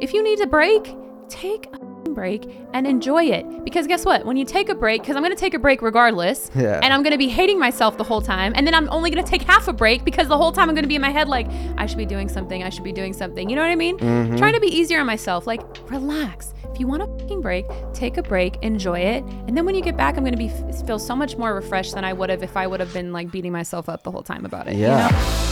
if you need a break, take a break and enjoy it. Because guess what? When you take a break, because I'm going to take a break regardless, Yeah. and I'm going to be hating myself the whole time, and then I'm only going to take half a break because the whole time I'm going to be in my head like, I should be doing something, I should be doing something. You know what I mean? Mm-hmm. Trying to be easier on myself. Like, relax. If you want a break, take a break, enjoy it, and then when you get back, I'm going to be feel so much more refreshed than I would have if I would have been like beating myself up the whole time about it. you Yeah. know?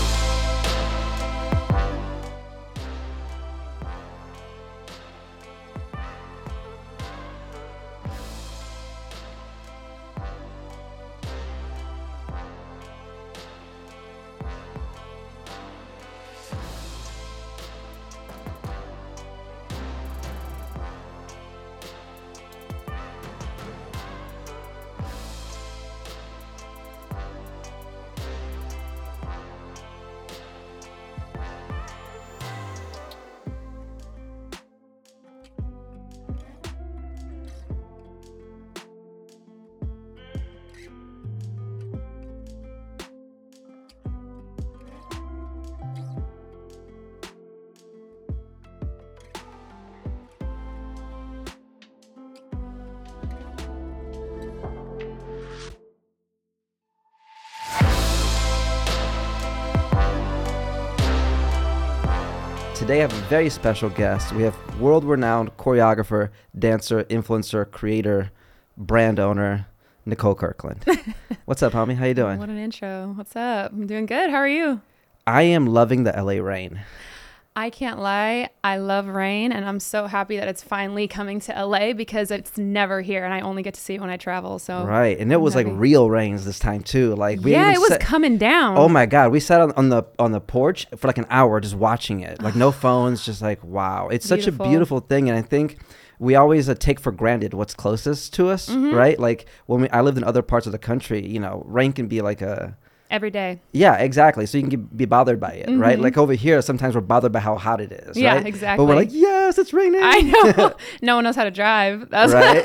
Today I have a very special guest. We have world-renowned choreographer, dancer, influencer, creator, brand owner, Nicole Kirkland. What's up, homie? How you doing? What an intro. What's up? I'm doing good. How are you? I am loving the LA rain. I can't lie. I love rain and I'm so happy that it's finally coming to LA because it's never here and I only get to see it when I travel. So Right, and it I'm was like real rains this time too. Like we yeah, it was sat- coming down. Oh my god, we sat on, on the on the porch for like an hour just watching it. Like no phones, just like wow. It's such Beautiful. a beautiful thing and I think we always uh, take for granted what's closest to us, Mm-hmm. right? Like when we I lived in other parts of the country, you know, rain can be like a Every day. yeah, exactly. So you can get, be bothered by it, right? Mhm. Like over here, sometimes we're bothered by how hot it is, Yeah, right? exactly. But we're like, yes, it's raining. I know. no one knows how to drive. That's right?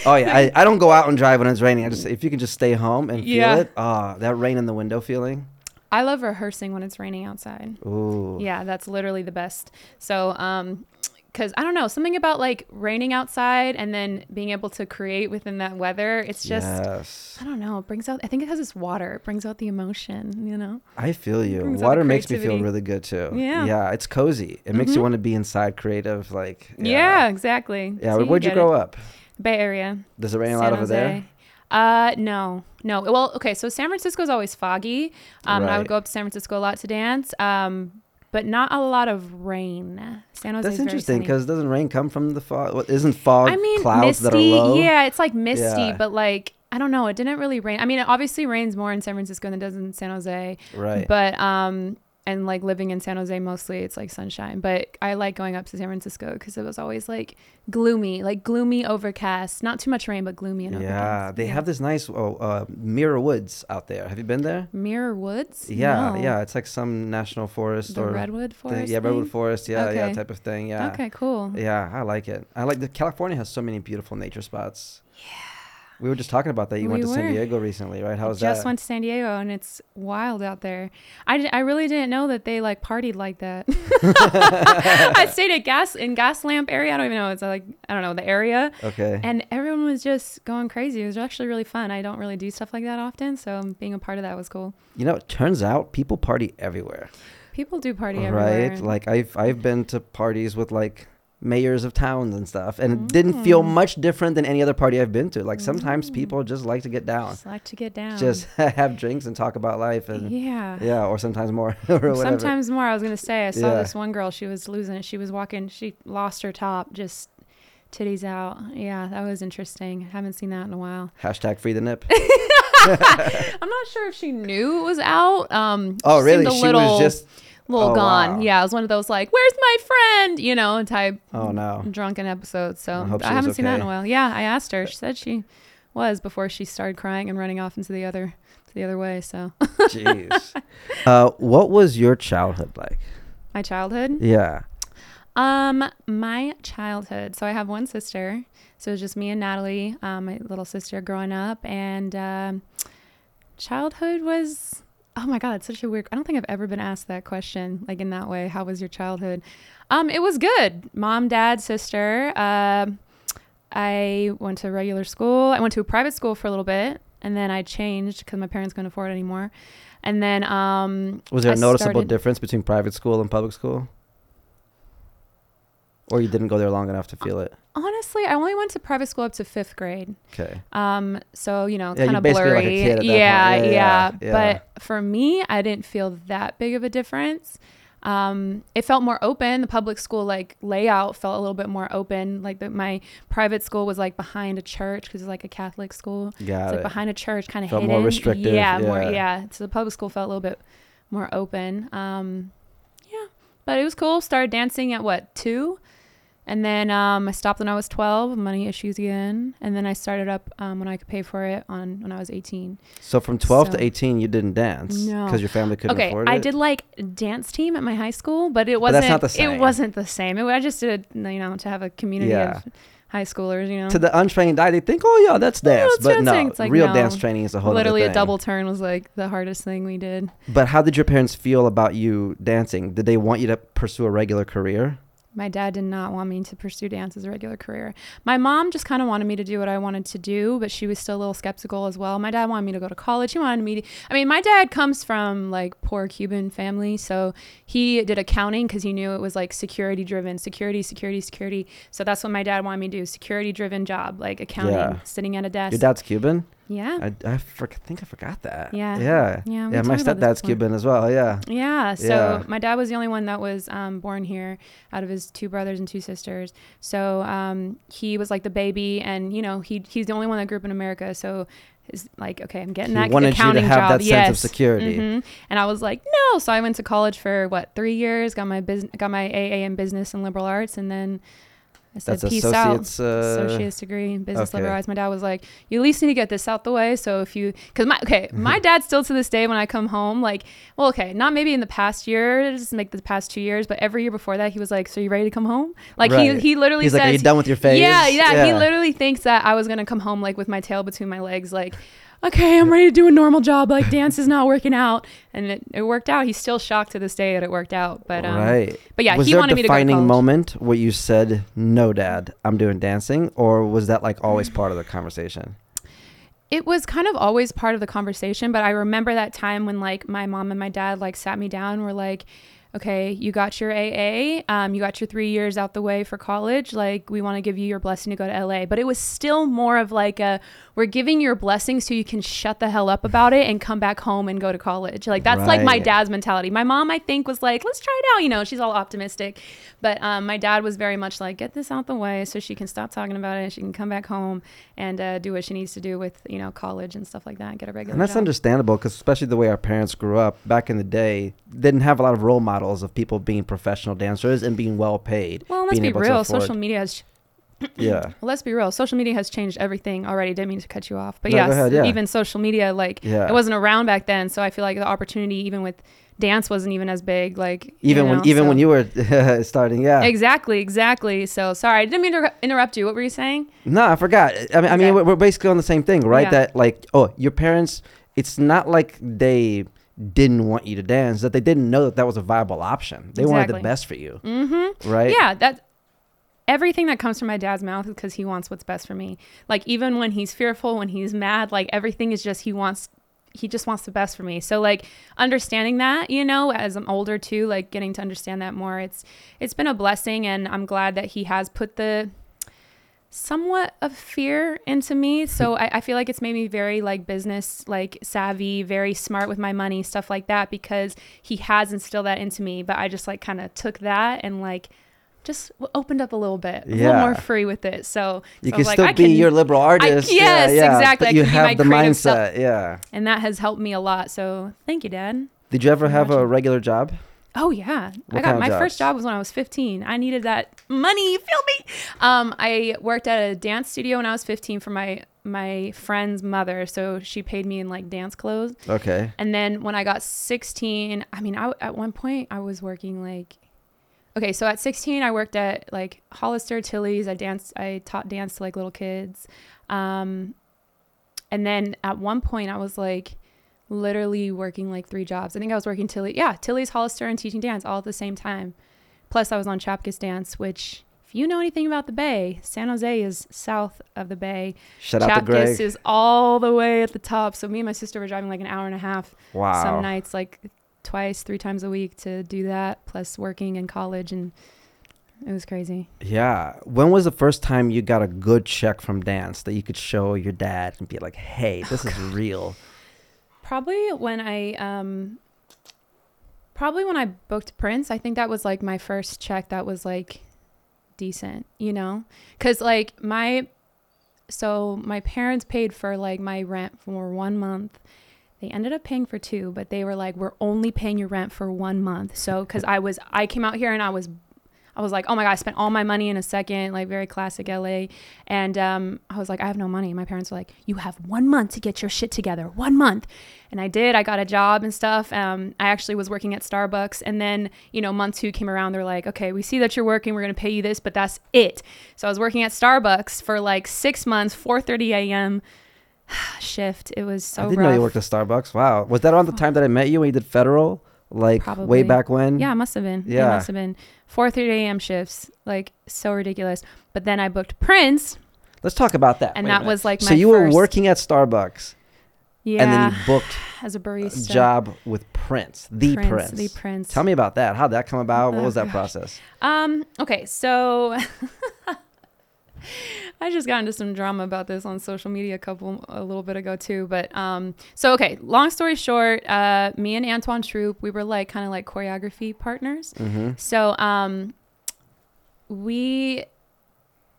oh yeah, I, I don't go out and drive when it's raining. I just if you can just stay home and feel Yeah. it. Ah, that rain in the window feeling. I love rehearsing when it's raining outside. Ooh. Yeah, that's literally the best. So, um, because I don't know, something about like raining outside and then being able to create within that weather. It's just, yes. I don't know, it brings out, I think it has this water, it brings out the emotion, you know? I feel you. brings out the Water makes me feel really good too. Yeah. Yeah, it's cozy. It makes you Mhm. want to be inside creative like Yeah, exactly. Yeah, So where'd you get grow it. up? Bay Area. Does it rain a San lot over there? Uh, no, no. Well, okay. So San Francisco is always foggy. Um, and I would go up to San Francisco a lot to dance. Um, but not a lot of rain. San Jose. That's interesting because doesn't rain come from the fog? Isn't fog I mean, clouds misty. that are low? Yeah, it's like misty, Yeah. but like I don't know. It didn't really rain. I mean, it obviously rains more in San Francisco than it does in San Jose. Right. But um, and like living in San Jose, mostly it's like sunshine. But I like going up to San Francisco because it was always like gloomy, like gloomy, overcast. Not too much rain, but gloomy and overcast. yeah, overcast. they have this nice oh, uh, Muir Woods out there. Have you been there? Muir Woods. Yeah, No. yeah. It's like some national forest The or redwood thing. forest. Yeah, redwood forest. Yeah, yeah, type of thing. Yeah. Okay, cool. Yeah, I like it. I like the California has so many beautiful nature spots. Yeah. We were just talking about that. You went We to San. Diego recently, right? How was Just that? went to San Diego and it's wild out there. I, I really didn't know that they like partied like that. I stayed at gas in gas lamp area. I don't even know. It's uh, like I don't know the area, okay. and everyone was just going crazy. It was actually really fun. I don't really do stuff like that often, so um, being a part of that was cool. you know, it turns out people party everywhere. People do party everywhere. right? Like I've I've been to parties with like mayors of towns and stuff, and it didn't feel Mm. much different than any other party I've been to. Like sometimes Mm. people just like to get down, just like to get down. just have drinks and talk about life, and yeah, yeah. or sometimes more or whatever. Sometimes more. I was gonna say. I saw Yeah. this one girl. She was losing it. She was walking. She lost her top. Just titties out. Yeah, that was interesting. Haven't seen that in a while. Hashtag free the nip. I'm not sure if she knew it was out. Um, Oh, really? She little, was just. Little oh, gone. wow. Yeah, it was one of those like, "Where's my friend?" You know, type Oh no. drunken episodes. So I I, hope she was haven't seen that in a while. Yeah, I asked her. She said she was before she started crying and running off into the other to the other way. So Jeez. Uh, what was your childhood like? my childhood. Yeah. Um, my childhood. So I have one sister. So it was just me and Natalie, um, my little sister growing up, and um, childhood was Oh my god, it's such a weird. I don't think I've ever been asked that question like in that way. How was your childhood? Um, it was good. Mom, dad, sister. Um, I went to regular school. I went to a private school for a little bit, and then I changed because my parents couldn't afford it anymore. And then um, Was there I a noticeable started- difference between private school and public school? Or you didn't go there long enough to feel it? Honestly, I only went to private school up to fifth grade. Okay. Um, so you know, Yeah, kind of like blurry. that yeah. Yeah, yeah, yeah, yeah. But for me, I didn't feel that big of a difference. Um, it felt more open. The public school like layout felt a little bit more open. Like the, my private school was like behind a church because it's like a Catholic school. Got it's like behind a church, kind of hidden. more restrictive, Yeah, more. yeah. Yeah. So the public school felt a little bit more open. Um, yeah, but it was cool. Started dancing at what two, and then um, I stopped when I was twelve. Money issues again, and then I started up um, when I could pay for it on when I was eighteen. So from 12 So- to 18, you didn't dance No. because your family couldn't okay, afford it? I did like dance team at my high school, but it wasn't. that's not the same. It wasn't the same. It, I just did it, you know, to have a community Yeah. of high schoolers. You know, To the untrained eye, they think, oh, yeah, that's dance. that's but dancing. no, It's like, real no. dance training is a whole other literally a double turn was like the hardest thing we did. But how did your parents feel about you dancing? Did they want you to pursue a regular career? My dad did not want me to pursue dance as a regular career. My mom just kind of wanted me to do what I wanted to do, but she was still a little skeptical as well. My dad wanted me to go to college. He wanted me to, I mean, my dad comes from like poor Cuban family. So he did accounting because he knew it was like security driven, security, security, security. So that's what my dad wanted me to do security driven job, like accounting, Yeah. sitting at a desk. Your dad's Cuban? Yeah. I, I for, think I forgot that. Yeah. Yeah. Yeah, Yeah, my talked about this stepdad's. Cuban as well. Yeah. Yeah. So Yeah. my dad was the only one that was um, born here out of his two brothers and two sisters. So um, he was like the baby, and you know he he's the only one that grew up in America. So is like okay, I'm getting He that wanted you to accounting have job. that sense yes. of security. Mhm. And I was like, no. So I went to college for what three years. Got my business, got my AA in business and liberal arts, and then. I said, That's peace out. associate's. Uh, Associate's degree in business okay. liberal arts. My dad was like, "You at least need to get this out the way." So if you, because my okay, my dad still to this day when I come home, like, well, okay, not maybe in the past year, just like the past two years, but every year before that, he was like, "So you ready to come home?" Like Right. he he literally He's says, like, are you done with your phase? yeah, yeah, He literally thinks that I was gonna come home like with my tail between my legs, like, okay, I'm ready to do a normal job. Like dance is not working out, and it, it worked out. He's still shocked to this day that it worked out. But um, right. but yeah, was he there wanted me to go to defining moment where you said, "No, Dad, I'm doing dancing," or was that like always part of the conversation? it was kind of always part of the conversation but i remember that time when like my mom and my dad like sat me down and were like okay you got your aa um, you got your three years out the way for college like we want to give you your blessing to go to la but it was still more of like a we're giving your blessing so you can shut the hell up about it and come back home and go to college. Like that's like my dad's mentality. My mom i think was like let's try it out you know she's all optimistic. But um, my dad was very much like get this out the way so she can stop talking about it she can come back home and uh, do what she needs to do with you know college and stuff like that get a regular And that's job. understandable because, especially the way our parents grew up back in the day, didn't have a lot of role models of people being professional dancers and being well paid. well let's be real afford- social media has Yeah. well, let's be real social media has changed everything already didn't mean to cut you off but No, yes ahead, yeah. even social media like Yeah. it wasn't around back then so i feel like the opportunity even with dance wasn't even as big like even you when even so- when you were starting, yeah. exactly exactly so sorry i didn't mean to interrupt you what were you saying No, I forgot. I mean, I mean, we're we're basically on the same thing, right? Yeah. That like, oh, your parents. It's not like they didn't want you to dance; that they didn't know that that was a viable option. They wanted the best for you, mm-hmm right? Yeah, that everything that comes from my dad's mouth is because he wants what's best for me. Like even when he's fearful, when he's mad, like everything is just he wants he just wants the best for me. So like understanding that, you know, as I'm older too, like getting to understand that more, it's it's been a blessing and I'm glad that he has put the somewhat of fear into me. So I, I feel like it's made me very like business like savvy, very smart with my money, stuff like that, because he has instilled that into me. But I just like kind of took that and like just opened up a little bit, a little more free with it. So, You so I can like, still I be can- your liberal artist. yeah, yes, yeah, exactly. But I you have my the mindset. self. Yeah. and that has helped me a lot. So thank you, Dad. Did you ever have a regular job? Oh yeah, What I got my jobs? first job was when I was 15. I needed that money. Feel me? Um, I worked at a dance studio when I was 15 for my my friend's mother, so she paid me in like dance clothes. Okay. And then when I got 16, I mean, I, at one point I was working like, okay, so at 16 I worked at like Hollister, Tilly's. I danced, I taught dance to like little kids. Um, and then at one point I was like, literally working like three jobs. I think I was working Tilly, yeah, Tilly's Hollister and teaching dance all at the same time. Plus, I was on Chapkis Dance, which, if you know anything about the Bay, San Jose is south of the Bay. Shout out to Greg. is all the way at the top. So me and my sister were driving like an hour and a half wow. some nights, like twice, three times a week to do that, plus working in college, and it was crazy. Yeah. When was the first time you got a good check from dance that you could show your dad and be like, "Hey, this oh, is real." Probably when I um probably when I booked Prince, I think that was like my first check that was like decent, you know? Cuz like my so my parents paid for like my rent for 1 month. They ended up paying for 2, but they were like we're only paying your rent for 1 month. So cuz I was I came out here and I was I was like, oh my God, I spent all my money in a second, like very classic LA. And um, I was like, I have no money. My parents were like, you have one month to get your shit together, one month. And I did. I got a job and stuff. Um, I actually was working at Starbucks. And then, you know, month two came around. They're like, okay, we see that you're working. We're going to pay you this, but that's it. So I was working at Starbucks for like six months, 4.30 a.m. shift. It was so I didn't rough. know you worked at Starbucks. Wow. Was that around the time that I met you when you did federal? Like way back when? Yeah, it must have been. Yeah. It must have been 4:30 a.m. shifts, like so ridiculous. But then I booked Prince, Let's talk about that. and Wait a that minute. was like my so you were first- working at Starbucks yeah, and then you booked as a a barista. job with Prince, the Prince. Prince, the Prince. Tell me about that. How'd that come about? What Oh, was that process? Um. Okay. So. I just got into some drama about this on social media a couple a little bit ago too, but um so okay, long story short, uh me and Antoine Troupe, we were like kind of like choreography partners. Mm-hmm. So um we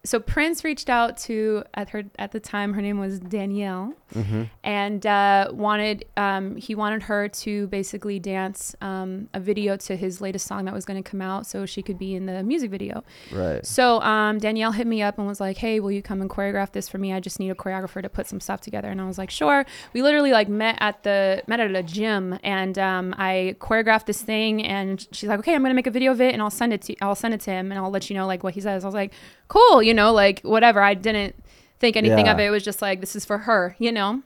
so Prince reached out to at her at the time her name was Danielle Mm-hmm. and uh, wanted um, he wanted her to basically dance um, a video to his latest song that was going to come out so she could be in the music video. Right. So um, Danielle hit me up and was like, "Hey, will you come and choreograph this for me? I just need a choreographer to put some stuff together." And I was like, "Sure." We literally like met at the met at a gym, and um, I choreographed this thing. And she's like, "Okay, I'm gonna make a video of it, and I'll send it to I'll send it to him, and I'll let you know like what he says." I was like, "Cool," you know, like whatever. I didn't think anything of it. It was just like this is for her, you know.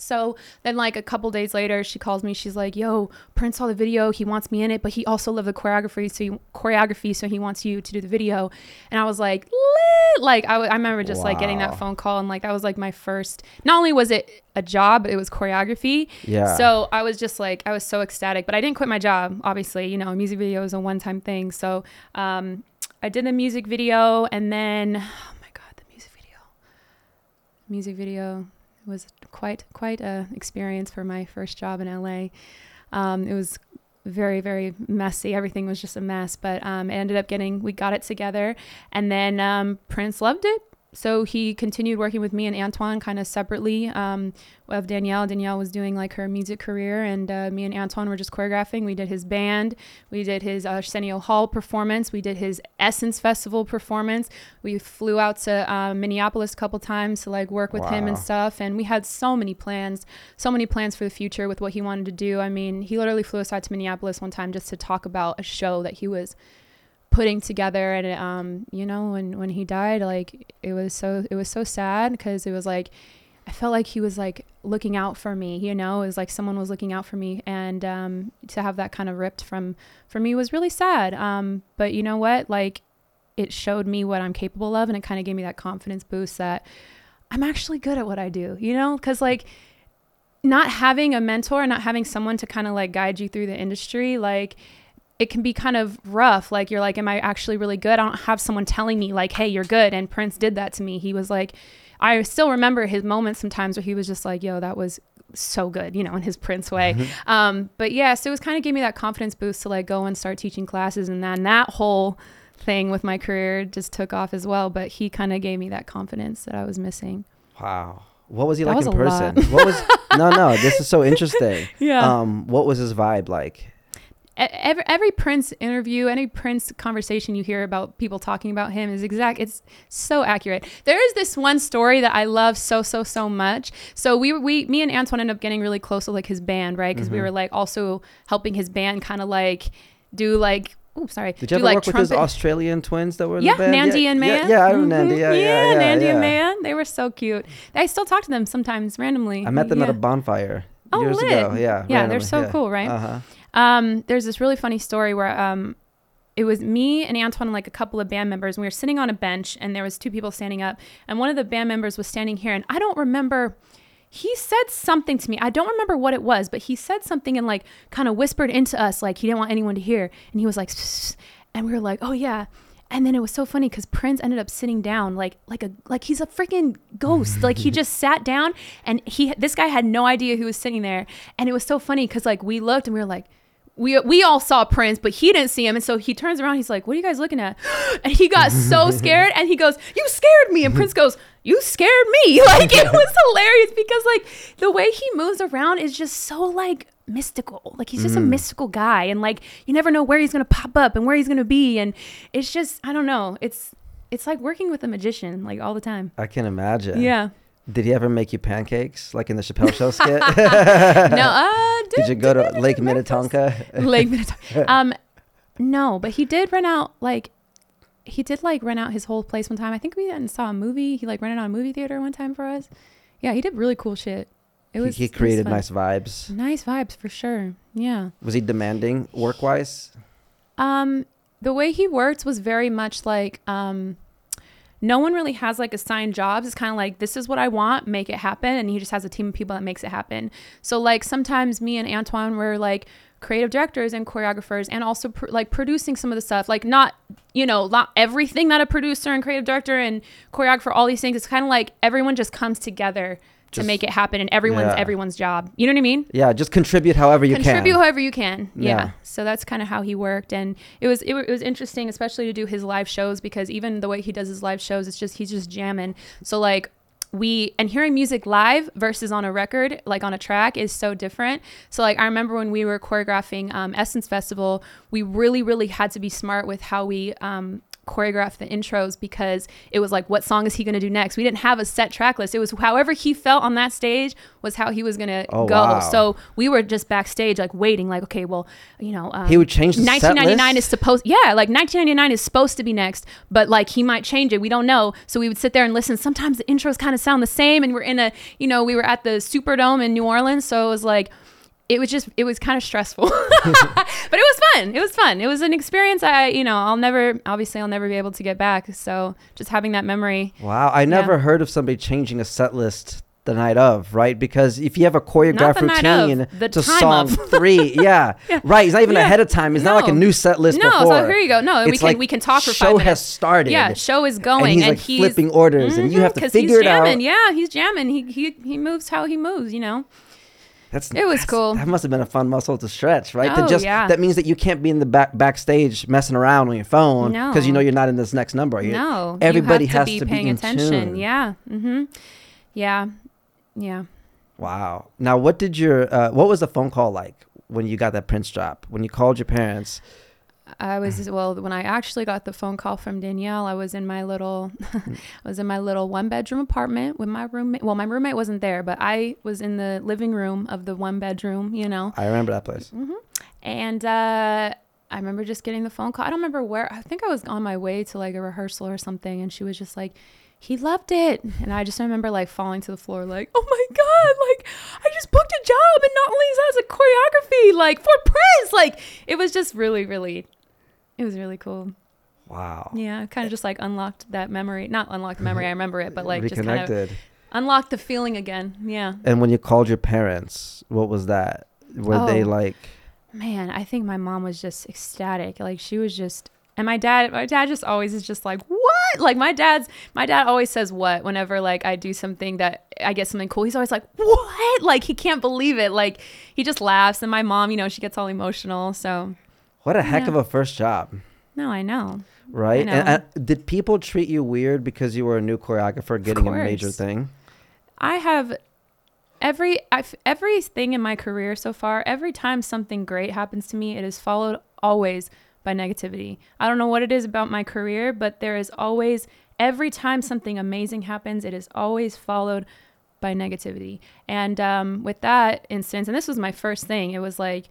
So then, like a couple days later, she calls me. She's like, "Yo, Prince saw the video. He wants me in it, but he also loved the choreography. So he, choreography, so he wants you to do the video." And I was like, "Lit!" Like I, remember just like getting that phone call, and like that was like my first. Not only was it a job, it was choreography. Yeah. So I was just like, I was so ecstatic. But I didn't quit my job. Obviously, you know, a music video is a one-time thing. So um, I did the music video, and then oh my god, the music video. Music video was quite quite a experience for my first job in LA. Um, it was very very messy. Everything was just a mess, but um, it ended up getting we got it together, and then um, Prince loved it. So he continued working with me and Antoine kind of separately um, of Danielle. Danielle was doing like her music career, and uh, me and Antoine were just choreographing. We did his band, we did his uh, Arsenio Hall performance, we did his Essence Festival performance. We flew out to uh, Minneapolis a couple times to like work with him and stuff, and we had so many plans, so many plans for the future with what he wanted to do. I mean, he literally flew us out to Minneapolis one time just to talk about a show that he was putting together and um you know when when he died like it was so it was so sad because it was like I felt like he was like looking out for me, you know, it was like someone was looking out for me and um to have that kind of ripped from for me was really sad. Um but you know what? Like it showed me what I'm capable of and it kind of gave me that confidence boost that I'm actually good at what I do, you know? Cuz like not having a mentor, not having someone to kind of like guide you through the industry, like it can be kind of rough. Like you're like, am I actually really good? I don't have someone telling me like, hey, you're good. And Prince did that to me. He was like, I still remember his moments sometimes where he was just like, yo, that was so good, you know, in his Prince way. Um, but yeah, so it was kind of gave me that confidence boost to like go and start teaching classes, and then that whole thing with my career just took off as well. But he kind of gave me that confidence that I was missing. Wow. What was he That like was in person? lot. what was No, no, this is so interesting. Yeah. Um what was his vibe like? Every, every Prince interview, any Prince conversation you hear about people talking about him is exact. It's so accurate. There is this one story that I love so so so much. So we we me and Antoine ended up getting really close with like his band, right? Because we Mhm. were like also helping his band kind of like do like. Oh, sorry. Did you do ever like work with his trumpet- Australian twins that were in yeah, the band? Nandy yeah, and yeah, Man. Yeah, I know Mhm. Nandy. Yeah, yeah, yeah. Nandy yeah. and Man. They were so cute. I still talk to them sometimes randomly. I met them yeah. at a bonfire. Oh, years lit. ago. Yeah. Yeah, they're so yeah. cool, right? Uh-huh. Um, there's this really funny story where um, it was me and Antoine and like a couple of band members, and we were sitting on a bench, and there was two people standing up, and one of the band members was standing here, and I don't remember. He said something to me. I don't remember what it was, but he said something and like kind of whispered into us, like he didn't want anyone to hear, and he was like, and we were like, oh yeah. And then it was so funny because Prince ended up sitting down like like a like he's a freaking ghost. like he just sat down and he this guy had no idea who was sitting there. And it was so funny because like we looked and we were like, we we all saw Prince, but he didn't see him. And so he turns around, he's like, What are you guys looking at? And he got so scared and he goes, You scared me. And Prince goes, You scared me. Like it was hilarious because like the way he moves around is just so like mystical. Like he's just a mm. mystical guy. And like you never know where he's gonna pop up and where he's gonna be. And it's just I don't know. It's it's like working with a magician like all the time. I can imagine. Yeah. Did he ever make you pancakes like in the Chappelle Show skit? no, uh Did you go to Lake Minnetonka? Lake Minnetonka. Um, no, but he did rent out like he did like rent out his whole place one time. I think we and saw a movie. He like rented out a movie theater one time for us. Yeah, he did really cool shit. It He- was he, was created fun. nice vibes. nice vibes for sure. Yeah. Was he demanding work wise? Um, the way he worked was very much like um, no one really has like assigned jobs. It's kind of like this is what I want, make it happen, and he just has a team of people that makes it happen. So like sometimes me and Antoine were like creative directors and choreographers, and also pr- like producing some of the stuff. Like not you know not everything that a producer and creative director and choreographer all these things. It's kind of like everyone just comes together. To make it happen, and everyone's yeah. everyone's job. You know what I mean? Yeah, just contribute however you contribute can. Contribute however you can yeah, Yeah. so that's kind of how he worked and it was it, it was interesting especially to do his live shows because even the way he does his live shows it's just he's just jamming so like we and hearing music live versus on a record like on a track is so different so like i remember when we were choreographing um, essence festival we really really had to be smart with how we um, choreograph the intros because it was like what song is he going to do next? We didn't have a set track list. It was however he felt on that stage was how he was going to Oh, go. wow. so we were just backstage like waiting like okay well you know um, He would change the set 1999 is supposed yeah like 1999 is supposed to be next but like he might change it. We don't know. So we would sit there and listen. Sometimes the intros kind of sound the same and we're in a you know we were at the superdome in new orleans so it was like it was just it was kind of stressful but it was fun it was fun it was an experience i you know i'll never obviously i'll never be able to get back so just having that memory Wow, I never heard of somebody changing a set list the night of, right? Because if you have a choreographed of, routine the to song three, yeah, right. It's not even Yeah. ahead of time. It's not like a new set list no before. so here you go no we It's can like we can talk for five show five has started. yeah show is going and he's and like he's flipping orders, and you mm-hmm, have to figure he's it out. jamming. Yeah, he's jamming. He he he moves how he moves. You know. That's It was that's- cool. That must have been a fun muscle to stretch, right? Oh, to just yeah. that means that you can't be in the back backstage messing around on your phone because you know you're not in this next number. You- No, everybody you have has to be to be paying in attention. Yeah. Mm-hmm. Yeah. Yeah. Wow. Now, what did your uh, what was the phone call like when you got that Prince drop? When you called your parents? I was well when I actually got the phone call from Danielle. I was in my little, I was in my little one bedroom apartment with my roommate. Well, my roommate wasn't there, but I was in the living room of the one bedroom. You know, I remember that place. and uh, I remember just getting the phone call. I don't remember where. I think I was on my way to like a rehearsal or something, and she was just like, "He loved it," and I just remember like falling to the floor, like, "Oh my god!" Like I just booked a job, and not only is that a choreography, like for Prince, like it was just really, really, it was really cool. Wow. Yeah, kind of just like unlocked that memory. Not unlocked the memory, I remember it, but like just kind of unlocked the feeling again. Yeah. And when you called your parents, what was that? Were they Oh. like? Man, I think my mom was just ecstatic. Like she was just and my dad my dad just always is just like, "What?" Like my dad's my dad always says what whenever like I do something that I get something cool. He's always like, "What?" Like he can't believe it. Like he just laughs and my mom, you know, she gets all emotional. So, What a heck Yeah. of a first job, no, I know. right? know. And, uh, did people treat you weird because you were a new choreographer getting a major thing? I have every I've, everything in my career so far. Every time something great happens to me, it is followed always by negativity. I don't know what it is about my career, but there is always every time something amazing happens, it is always followed by negativity. And um, with that instance, and this was my first thing, it was like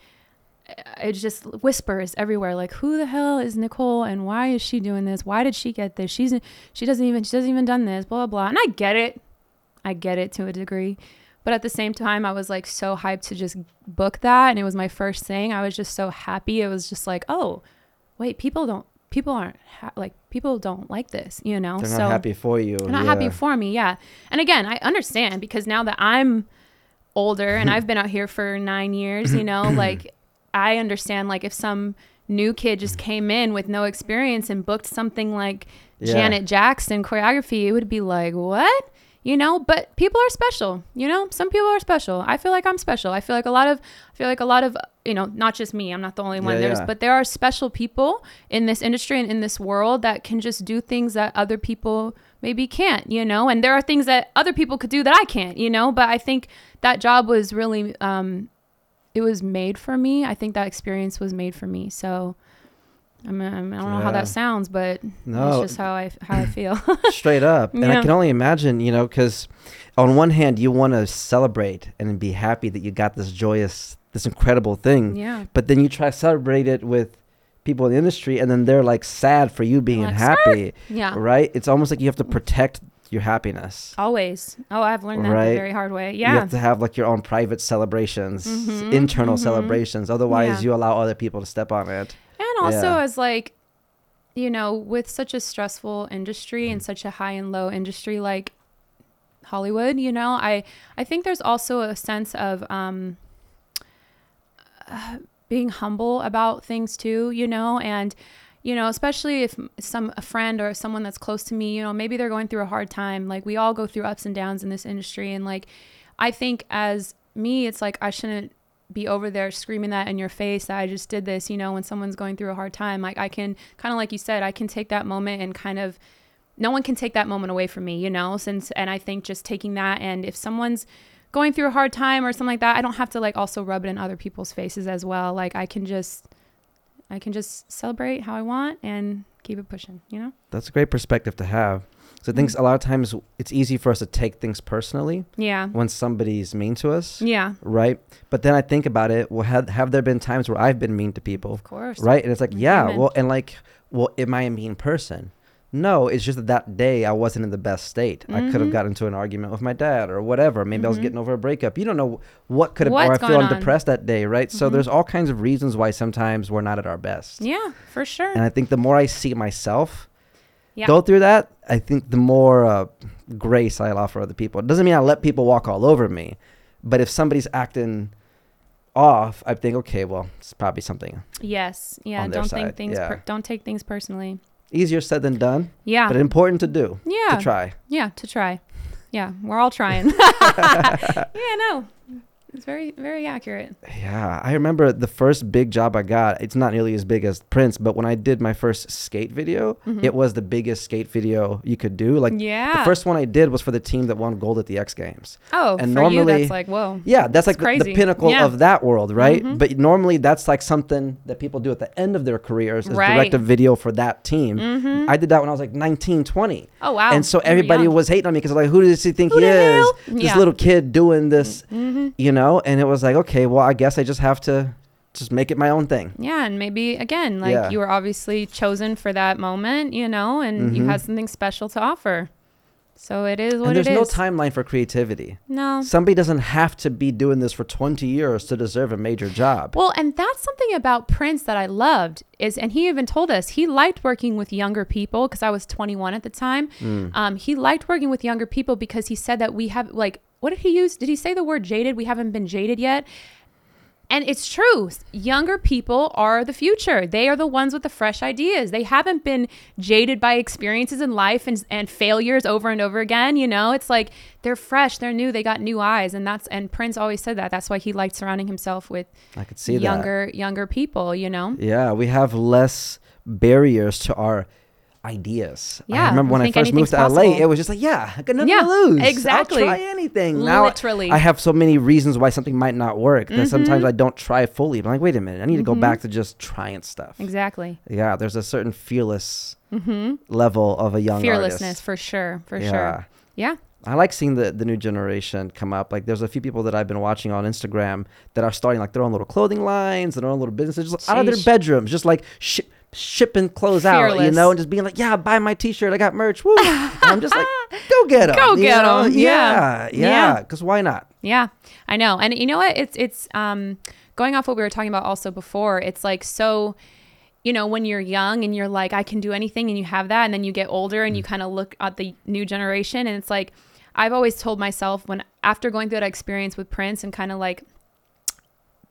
Uh, it's just whispers everywhere like who the hell is nicole and why is she doing this why did she get this she's she doesn't even she doesn't even done this blah blah blah and i get it i get it to a degree But at the same time, I was like so hyped to just book that. And it was my first thing. I was just so happy. It was just like, oh, wait, people don't, people aren't ha- like, people don't like this, you know? They're so not happy for you. they're not yeah. happy for me. Yeah. And again, I understand because now that I'm older and I've been out here for nine years, you know, like I understand like if some new kid just came in with no experience and booked something like Yeah. Janet Jackson choreography, it would be like, what? You know, but people are special. You know, some people are special. I feel like I'm special. I feel like a lot of, I feel like a lot of, you know, not just me. I'm not the only one. Yeah, There's, yeah. but there are special people in this industry and in this world that can just do things that other people maybe can't. You know, and there are things that other people could do that I can't. You know, but I think that job was really, um, it was made for me. I think that experience was made for me. So. I mean, I don't know how that sounds, but No, that's just how I how I feel. straight up. And I can only imagine, you know, because on one hand, you want to celebrate and be happy that you got this joyous, this incredible thing. yeah. But then you try to celebrate it with people in the industry, and then they're like sad for you being like, happy, Yeah. right? It's almost like you have to protect your happiness. Always. Oh, I've learned that Right. the very hard way. Yeah. You have to have like your own private celebrations, Mhm, internal mhm. celebrations. Otherwise, Yeah. you allow other people to step on it. And also Yeah. as like, you know, with such a stressful industry and such a high and low industry like Hollywood, you know, I I think there's also a sense of um uh, being humble about things too, you know, and you know, especially if some a friend or someone that's close to me, you know, maybe they're going through a hard time. Like we all go through ups and downs in this industry and like I think as me, it's like I shouldn't be over there screaming that in your face that I just did this, you know, when someone's going through a hard time. Like I can kind of like you said, I can take that moment and kind of no one can take that moment away from me, you know, since and I think just taking that and if someone's going through a hard time or something like that, I don't have to like also rub it in other people's faces as well. Like I can just I can just celebrate how I want and keep it pushing, you know? That's a great perspective to have. So I think mm. a lot of times it's easy for us to take things personally Yeah. when somebody's mean to us, Yeah, right? But then I think about it. Well, have have there been times where I've been mean to people, of course. right? And it's like, yeah, well, and like, well, am I a mean person? No, it's just that that day I wasn't in the best state. I could have Mhm. got into an argument with my dad or whatever. Maybe I was Mhm. getting over a breakup. You don't know what could have, or I What's feel on. depressed that day, right? So Mhm. there's all kinds of reasons why sometimes we're not at our best. Yeah, for sure. And I think the more I see myself Yeah. go through that, I think the more uh, grace I allow for other people. It doesn't mean I let people walk all over me, but if somebody's acting off, I think, okay, well, it's probably something yes. Yeah, don't side, think things yeah. per- don't take things personally. Easier said than done, Yeah. but important to do, yeah. to try. Yeah, to try. Yeah, we're all trying. yeah, no. It's very very accurate. Yeah, I remember the first big job I got. It's not nearly as big as Prince, but when I did my first skate video, Mhm. it was the biggest skate video you could do. Like yeah. the first one I did was for the team that won gold at the X Games. oh, and for you normally- that's like, whoa. Yeah, that's like the, the pinnacle Yeah. of that world, right? Mhm. But normally that's like something that people do at the end of their careers is Right. direct a video for that team. Mhm. I did that when I was like 19, 20. oh, wow. and so everybody was hating on me because like, who does he think Who he is? This Yeah. little kid doing this, Mhm. you know? And it was like, okay, well, I guess I just have to just make it my own thing. Yeah, and maybe again, like Yeah. you were obviously chosen for that moment, you know, and you Mhm. had something special to offer. So it is what and there's it no is. timeline for creativity. no. Somebody doesn't have to be doing this for 20 years to deserve a major job. Well, and that's something about Prince that I loved is, and he even told us he liked working with younger people because I was 21 at the time. Mm. Um, he liked working with younger people because he said that we have like, what did he use? Did he say the word jaded? We haven't been jaded yet. And it's true. Younger people are the future. They are the ones with the fresh ideas. They haven't been jaded by experiences in life and, and failures over and over again. You know, it's like they're fresh, they're new, they got new eyes. And that's, and Prince always said that. That's why he liked surrounding himself with I could see that. younger, younger people, you know? Yeah, we have less barriers to our ideas. Yeah, I remember when I first moved to anything's LA, it was just like, yeah, I got nothing Yeah, to lose. exactly. I'll try anything. Now Literally. I have so many reasons why something might not work that sometimes Mhm. I don't try fully. I'm like, wait a minute, I need to go Mhm. back to just trying stuff. Exactly. Yeah, there's a certain fearless hmm level of a young Fearlessness artist. for sure. For yeah. sure. Yeah. I like seeing the, the new generation come up. Like, there's a few people that I've been watching on Instagram that are starting like their own little clothing lines their own little businesses, just out of their bedrooms, just like sh- shipping clothes out, you know, and just being like, "Yeah, buy my T-shirt. I got merch." Woo! and I'm just like, "Go get them. Go get 'em. Yeah, Yeah. Because why not? Yeah, I know. And you know what? It's it's um going off what we were talking about also before. It's like so you know, when you're young and you're like I can do anything and you have that and then you get older and you kind of look at the new generation and it's like I've always told myself when after going through that experience with Prince and kind of like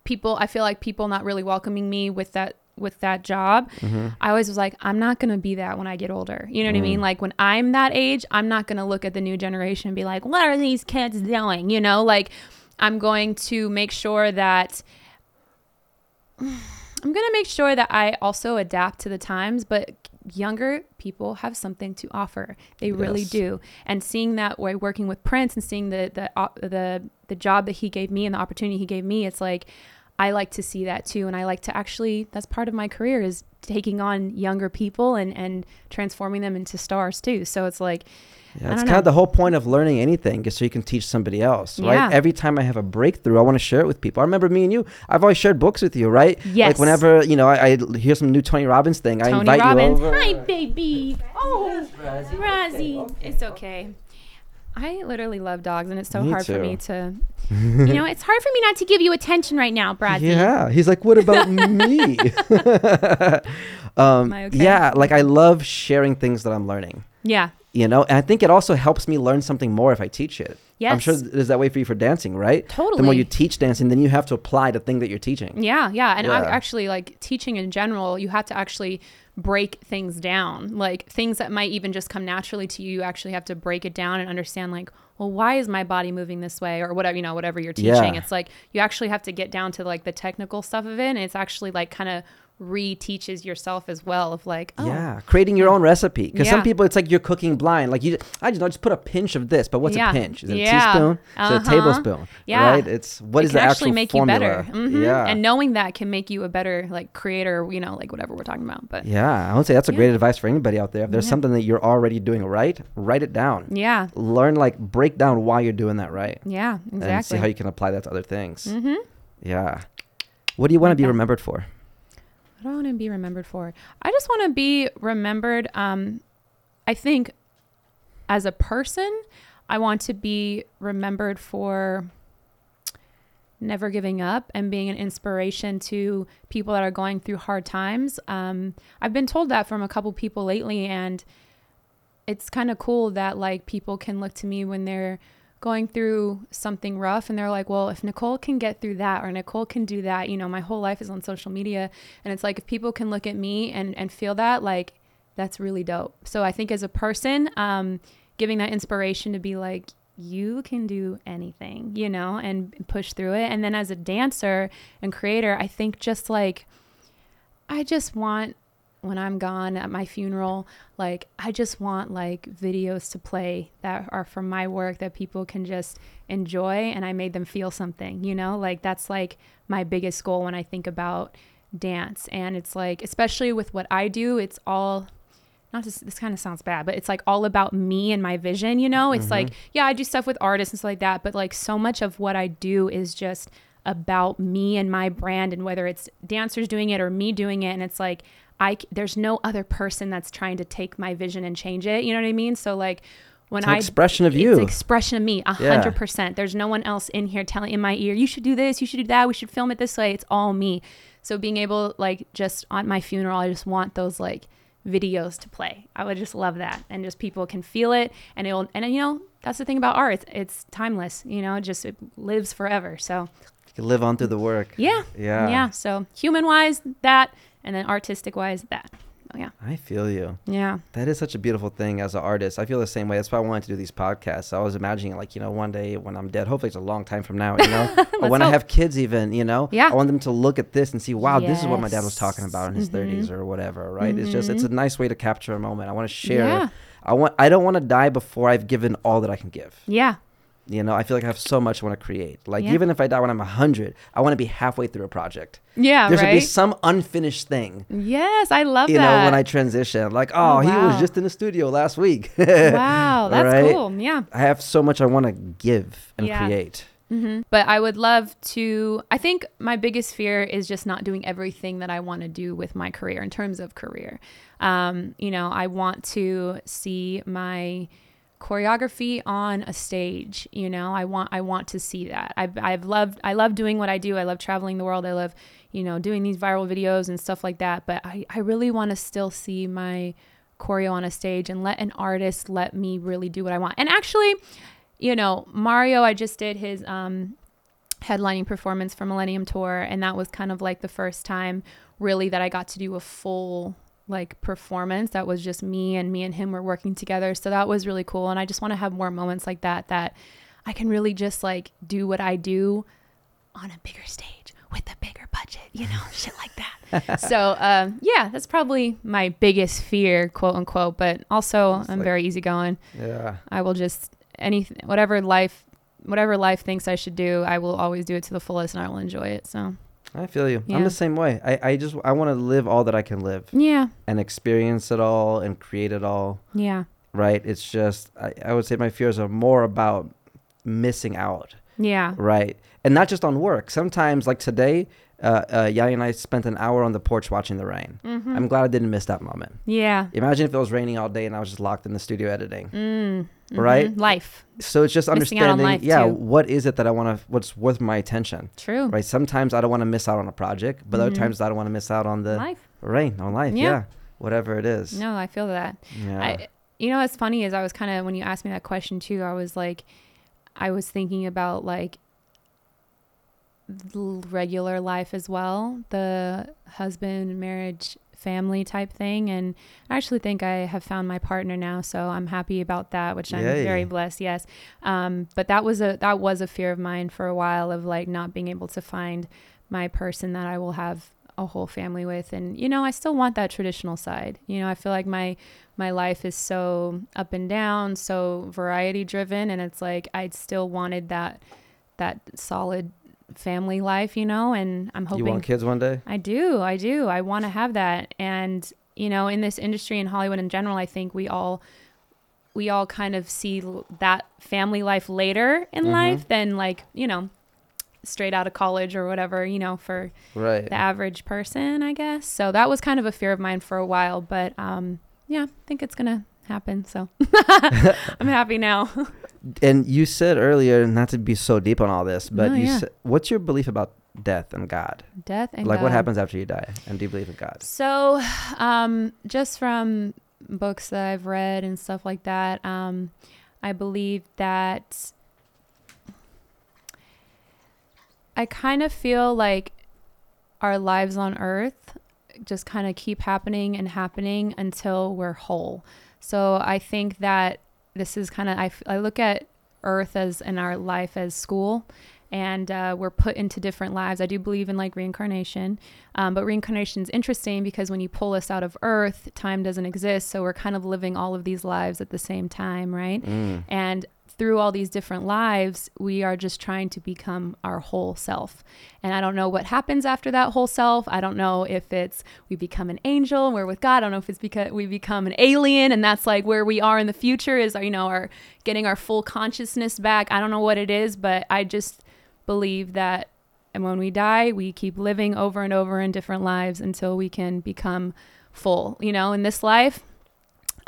people I feel like people not really welcoming me with that with that job. Mm-hmm. I always was like I'm not going to be that when I get older. You know what I mean? Mm. Like when I'm that age, I'm not going to look at the new generation and be like, "What are these kids doing?" You know, like I'm going to make sure that I'm going to make sure that I also adapt to the times, but younger people have something to offer. They really Yes. do. And seeing that way working with Prince and seeing the the op- the the job that he gave me and the opportunity he gave me, it's like I like to see that too and I like to actually that's part of my career is taking on younger people and and transforming them into stars too. So it's like Yeah, it's kind know. of the whole point of learning anything is so you can teach somebody else, right? Yeah. Every time I have a breakthrough, I want to share it with people. I remember me and you, I've always shared books with you, right? Yes. Like whenever, you know, I, I hear some new Tony Robbins thing, I Tony invite Robbins. you over. Hi, baby. Oh, Razzie. It's okay. I literally love dogs, and it's so Me hard for me to, you know, it's hard for me not to give you attention right now, Brad. Yeah, he's like, what about me? um, Am I okay? Yeah, like I love sharing things that I'm learning. Yeah. You know, and I think it also helps me learn something more if I teach it. Yeah. I'm sure Yes. is that way for you for dancing, right? Totally. The more you teach dancing, then you have to apply the thing that you're teaching. Yeah, yeah, and Yeah. actually like teaching in general. You have to actually break things down, like things that might even just come naturally to you. You actually have to break it down and understand, like, well, why is my body moving this way, or whatever you know, whatever you're teaching. Yeah. It's like you actually have to get down to like the technical stuff of it, and it's actually like kind of re-teaches yourself as well of like, oh, Yeah, creating your own recipe. Because some people, it's like you're cooking blind. Like you, I just know, just put a pinch of this. But what's Yeah. a pinch? Is it a Yeah. teaspoon? Is it a Uh-huh. tablespoon? Yeah. Right. It's what it is the actually actual make formula? you better. Mhm. Yeah. and knowing that can make you a better like creator. You know, like whatever we're talking about. But yeah, I would say that's a Yeah. great advice for anybody out there. If there's Yeah. something that you're already doing right, write it down. yeah, Learn like break down why you're doing that right, yeah, and see how you can apply that to other things. mm-hmm. Yeah. What do you want to be remembered for? What do I want to be remembered for? I just want to be remembered. Um, I think as a person, I want to be remembered for never giving up and being an inspiration to people that are going through hard times. Um, I've been told that from a couple people lately, and it's kind of cool that like people can look to me when they're going through something rough and they're like, well, if Nicole can get through that or Nicole can do that, you know, my whole life is on social media. And it's like, if people can look at me and, and feel that, like, that's really dope. So I think as a person, um, giving that inspiration to be like, you can do anything, you know, and push through it. And then as a dancer and creator, I think just like, I just want when I'm gone at my funeral, like I just want like videos to play that are from my work that people can just enjoy and I made them feel something, you know? Like that's like my biggest goal when I think about dance. And it's like especially with what I do, it's all not just this kind of sounds bad, but it's like all about me and my vision, you know? It's like, mm-hmm. yeah, I do stuff with artists and stuff like that, but like so much of what I do is just about me and my brand and whether it's dancers doing it or me doing it and it's like I there's no other person that's trying to take my vision and change it, you know what I mean? So like when It's an I expression of you. expression of me, a hundred percent. There's no one else in here telling in my ear, you should do this, you should do that, we should film it this way. It's all me. So being able like just on my funeral, I just want those like videos to play. I would just love that, and just people can feel it, and it'll and you know that's the thing about art. It's, it's timeless. You know, it just it lives forever. So You live on through the work. yeah, Yeah. yeah. So human wise, that, and then artistic wise, that. Oh yeah, I feel you. yeah, That is such a beautiful thing as an artist. I feel the same way. That's why I wanted to do these podcasts. I was imagining, like, you know, one day when I'm dead, hopefully it's a long time from now, you know, or when I have kids, even, you know, Yeah. I want them to look at this and see, wow, this is what my dad was talking about in his Mhm. 30s or whatever, right? It's just, it's a nice way to capture a moment. I want to share. Yeah. I want. I don't want to die before I've given all that I can give. yeah, You know, I feel like I have so much I want to create. Like Yeah. even if I die when I'm hundred, I want to be halfway through a project. yeah. there should be right. some unfinished thing. yes, I love You that. You know, when I transition, like, oh, Oh, he was just in the studio last week. wow, that's Right? cool. Yeah, I have so much I want to give and Yeah. create. hmm But I would love to. I think my biggest fear is just not doing everything that I want to do with my career in terms of career. Um, you know, I want to see my choreography on a stage you know? I want i want to see that. I've, I've loved i love doing what i do. I love traveling the world. I love you know doing these viral videos and stuff like that. But i, I really want to still see my choreo on a stage and let an artist let me really do what i want. And actually you know mario i just did his um headlining performance for millennium tour and that was kind of like the first time really that i got to do a full like performance that was just me and me and him were working together. So that was really cool. And i just want to have more moments like that that i can really just like do what i do on a bigger stage with a bigger budget you know shit like that. So um, yeah that's probably my biggest fear quote unquote but also It's i'm like- very easygoing. Yeah. i will just anything whatever life whatever life thinks i should do i will always do it to the fullest and i will enjoy it so I feel you. I'm the same way. I, I just I want to live all that I can live yeah and experience it all and create it all. yeah Right. It's just I, I would say my fears are more about missing out. yeah Right. And not just on work. Sometimes like today, uh, uh, Yaya and I spent an hour on the porch watching the rain. mm-hmm. I'm glad I didn't miss that moment. yeah Imagine if it was raining all day and I was just locked in the studio editing. mm, Right? mhm. life So it's just Missing understanding, yeah, too. what is it that I want to, what's worth my attention, true right? Sometimes I don't want to miss out on a project, but Mhm. other times I don't want to miss out on the life rain, on life, Yeah. yeah, whatever it is. no i feel that Yeah. I, you know what's funny is i was kind of when you asked me that question too i was like i was thinking about like regular life as well the husband marriage family type thing. And i actually think i have found my partner now so i'm happy about that which i'm very blessed yes. Um, but that was a that was a fear of mine for a while of like not being able to find my person that i will have a whole family with. And you know i still want that traditional side. You know i feel like my my life is so up and down so variety driven and it's like i still wanted that that solid family life you know and i'm hoping you want kids one day? I do. I do. I want to have that. And, you know, in this industry in Hollywood in general, I think we all we all kind of see that family life later in Mhm. life than like, you know, straight out of college or whatever, you know, for Right. the average person, I guess. So that was kind of a fear of mine for a while, but um yeah, I think it's going to happen. So I'm happy now. And you said earlier, not to be so deep on all this, but No, you yeah. said, what's your belief about death and God? Death and like what happens after you die? And do you believe in God? So, um, just from books that I've read and stuff like that, um, I believe that I kind of feel like our lives on earth just kind of keep happening and happening until we're whole. So I think that this is kind of, I, I look at earth as in our life as school and uh, we're put into different lives. I do believe in like reincarnation, um, but reincarnation is interesting because when you pull us out of Earth, time doesn't exist. So we're kind of living all of these lives at the same time, right? Mm. And through all these different lives, we are just trying to become our whole self. And I don't know what happens after that whole self. I don't know if it's we become an angel and we're with God. I don't know if it's because we become an alien and that's like where we are in the future is you know, our getting our full consciousness back. I don't know what it is, but I just believe that and when we die, we keep living over and over in different lives until we can become full. You know, in this life,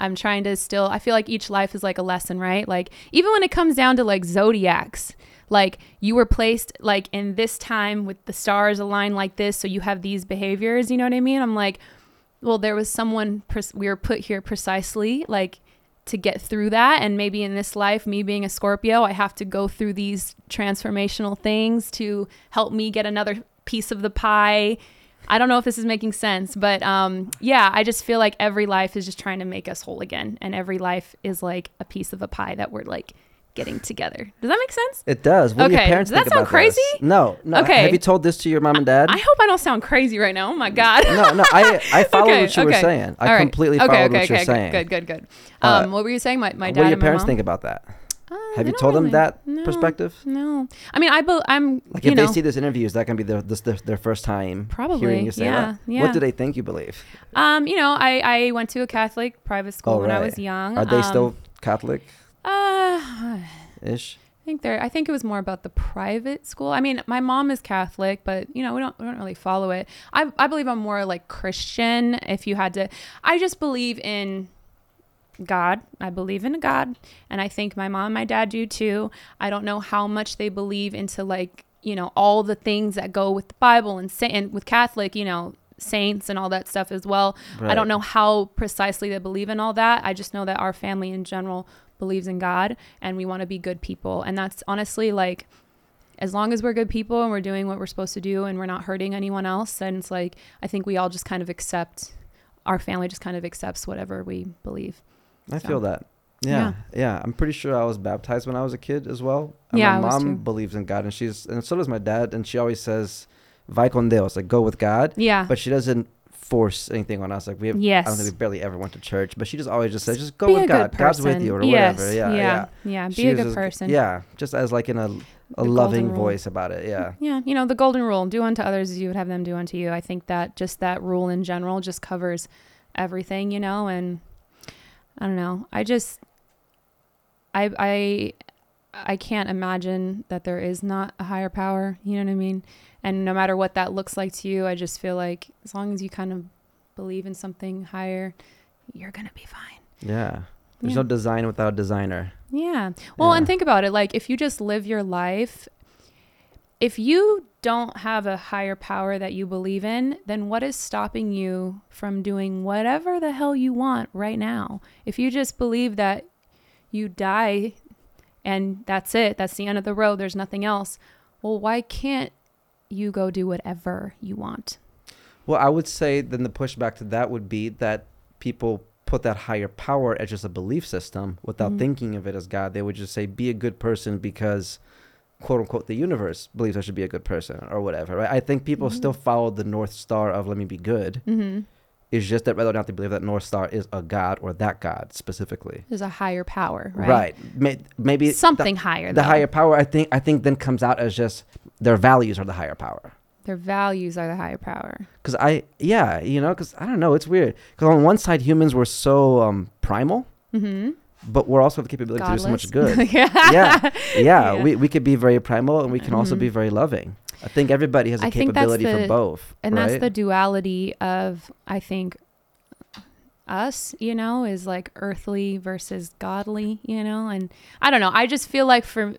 I'm trying to still, I feel like each life is like a lesson, right? Like, even when it comes down to like zodiacs, like you were placed like in this time with the stars aligned like this, so you have these behaviors, you know what I mean? I'm like, well, there was someone, pres- we were put here precisely like to get through that. And maybe in this life, me being a Scorpio, I have to go through these transformational things to help me get another piece of the pie. I don't know if this is making sense, but um, yeah, I just feel like every life is just trying to make us whole again, and every life is like a piece of a pie that we're like getting together. Does that make sense? It does. What do your Okay, parents does that think sound crazy? this? No, no. Okay. Have you told this to your mom and dad? I hope I don't sound crazy right now. Oh my god. no, no. I I followed Okay, what you were saying. I right. completely okay, followed okay, what you're okay, saying. Good, good, good. Uh, Um, what were you saying? My, my dad. what do your parents think about that? Uh, Have you told them that no, perspective? No. I mean, I, be, I'm, Like if know, they see this interview, is that gonna be their this their, their first time Probably, hearing you say yeah, that? yeah. What do they think you believe? um, you know, I, I went to a Catholic private school Oh, when I was young. Are they Um, still Catholic Uh, ish? I think there. I think it was more about the private school. I mean, my mom is Catholic, but you know, we don't we don't really follow it. I I believe I'm more like Christian. If you had to, I just believe in God. I believe in God, and I think my mom and my dad do too. I don't know how much they believe into like you know all the things that go with the Bible and sa- and with Catholic, you know, saints and all that stuff as well. I don't know how precisely they believe in all that. I just know that our family in general believes in God and we want to be good people. And that's honestly like as long as we're good people and we're doing what we're supposed to do and we're not hurting anyone else, then it's like I think we all just kind of accept our family just kind of accepts whatever we believe. I So- feel that. Yeah, yeah, I'm pretty sure I was baptized when I was a kid as well. And Yeah, my mom believes in God, and she's and so does my dad, and she always says, "Vai con Dios," like go with God. Yeah. But she doesn't force anything on us. Like we have, yes. I don't think we barely ever went to church, but she just always just says, "Just go be with God. God's with you," or yes. whatever. Yeah, yeah. yeah. Yeah. Be She a good just- person. Yeah, just as like in a a The loving voice about it. Yeah. Yeah, you know, the golden rule, do unto others as you would have them do unto you. I think that just that rule in general just covers everything, you know, and I don't know. I just I I I can't imagine that there is not a higher power, you know what I mean? And no matter what that looks like to you, I just feel like as long as you kind of believe in something higher, you're going to be fine. Yeah. There's Yeah. no design without designer. Yeah. Well, and think about it. Like, if you just live your life, if you don't have a higher power that you believe in, then what is stopping you from doing whatever the hell you want right now? If you just believe that you die and that's it, that's the end of the road, there's nothing else, well, why can't you go do whatever you want? Well, I would say then the pushback to that would be that people put that higher power as just a belief system without Mhm. thinking of it as God. They would just say, be a good person because, quote unquote, the universe believes I should be a good person or whatever, right? I think people Mhm. still follow the North Star of let me be good. Mm-hmm. It's just that whether or not they believe that North Star is a God or that God specifically. There's a higher power, right? Right. May- Maybe the- Something higher. the though. higher power, I think, I think then comes out as just their values are the higher power. Their values are the higher power. Because I, yeah, you know, because I don't know, it's weird. Because on one side, humans were so um, primal, Mm-hmm. But we're also have the capability to do so much good. yeah. yeah, yeah, Yeah. We, we could be very primal and we can also Mhm. be very loving. I think everybody has a I capability for both. And right? that's the duality of, I think, us, you know, is like earthly versus godly, you know? And I don't know. I just feel like for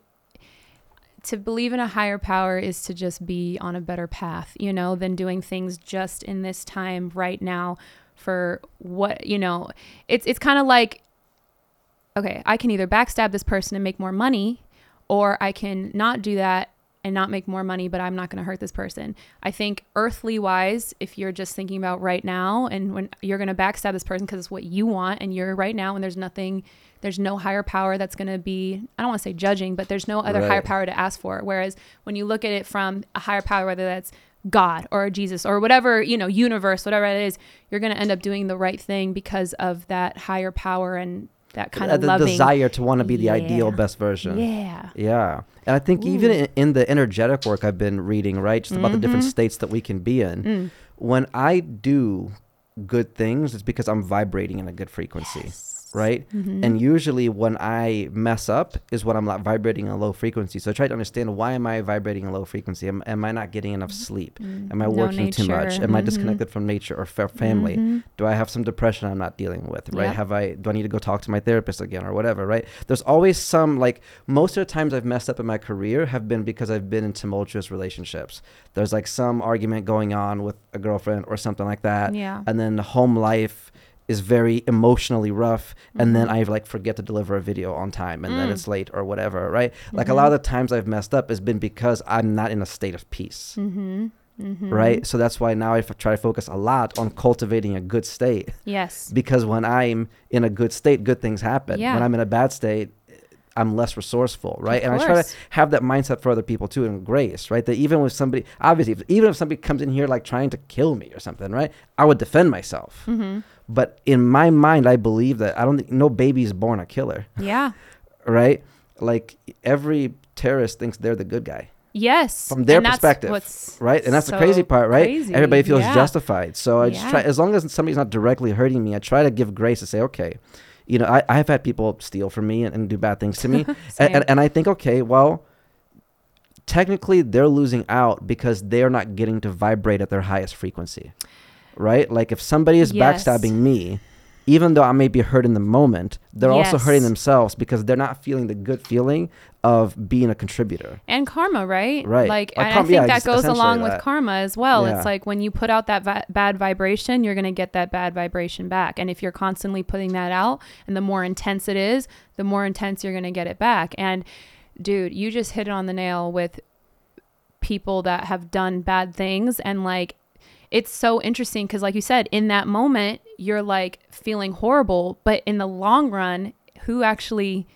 to believe in a higher power is to just be on a better path, you know, than doing things just in this time right now for what, you know, it's it's kind of like okay, I can either backstab this person and make more money or I can not do that and not make more money, but I'm not going to hurt this person. I think earthly wise, if you're just thinking about right now and when you're going to backstab this person because it's what you want and you're right now and there's nothing, there's no higher power that's going to be, I don't want to say judging, but there's no other higher power to ask for. Whereas when you look at it from a higher power, whether that's God or Jesus or whatever, you know, universe, whatever it is, you're going to end up doing the right thing because of that higher power and that kind Uh, of the loving. desire to want to be the ideal best version. Yeah. Yeah. And I think even in, in the energetic work I've been reading, right, just about the different Mhm. states that we can be in, Mm. when I do good things, it's because I'm vibrating in a good frequency, right? Mhm. And usually when I mess up is when I'm like vibrating in a low frequency. So I try to understand why am I vibrating in a low frequency? Am, am I not getting enough sleep? Mm. Am I No working too much? Am I Mhm. disconnected from nature or fa- family? Mhm. Do I have some depression I'm not dealing with, right? Yep. Have I do I need to go talk to my therapist again or whatever, right? There's always some like most of the times I've messed up in my career have been because I've been in tumultuous relationships. There's like some argument going on with a girlfriend or something like that, Yeah. and then the home life is very emotionally rough and then Mhm. I like forget to deliver a video on time and then Mm. it's late or whatever, right? Like a lot of the times I've messed up has been because I'm not in a state of peace. Mm-hmm. Mm-hmm. Right, so that's why now I f- try to focus a lot on cultivating a good state Yes. because when I'm in a good state, good things happen. Yeah. When I'm in a bad state, I'm less resourceful, right? Of and I try to have that mindset for other people too, and grace, right? That even with somebody, obviously, if, even if somebody comes in here like trying to kill me or something, right? I would defend myself. Mm-hmm. But in my mind, I believe that I don't think no baby is born a killer, Yeah. right? Like every terrorist thinks they're the good guy, Yes. From their perspective, right? And that's the crazy part, right? crazy. Everybody feels Yeah. justified. So I just try, as long as somebody's not directly hurting me, I try to give grace to say, okay, you know, I, I've had people steal from me and, and do bad things to me. and, and, and I think, okay, well, technically they're losing out because they're not getting to vibrate at their highest frequency, right? Like if somebody is Yes. backstabbing me, even though I may be hurt in the moment, they're also hurting themselves because they're not feeling the good feeling of being a contributor. and karma, right? Right. Like, Like and I think yeah, that goes along with karma as well. Yeah. It's like when you put out that vi- bad vibration, you're going to get that bad vibration back. And if you're constantly putting that out, and the more intense it is, the more intense you're going to get it back. And dude, you just hit it on the nail with people that have done bad things and like it's so interesting because like you said in that moment you're like feeling horrible but in the long run who actually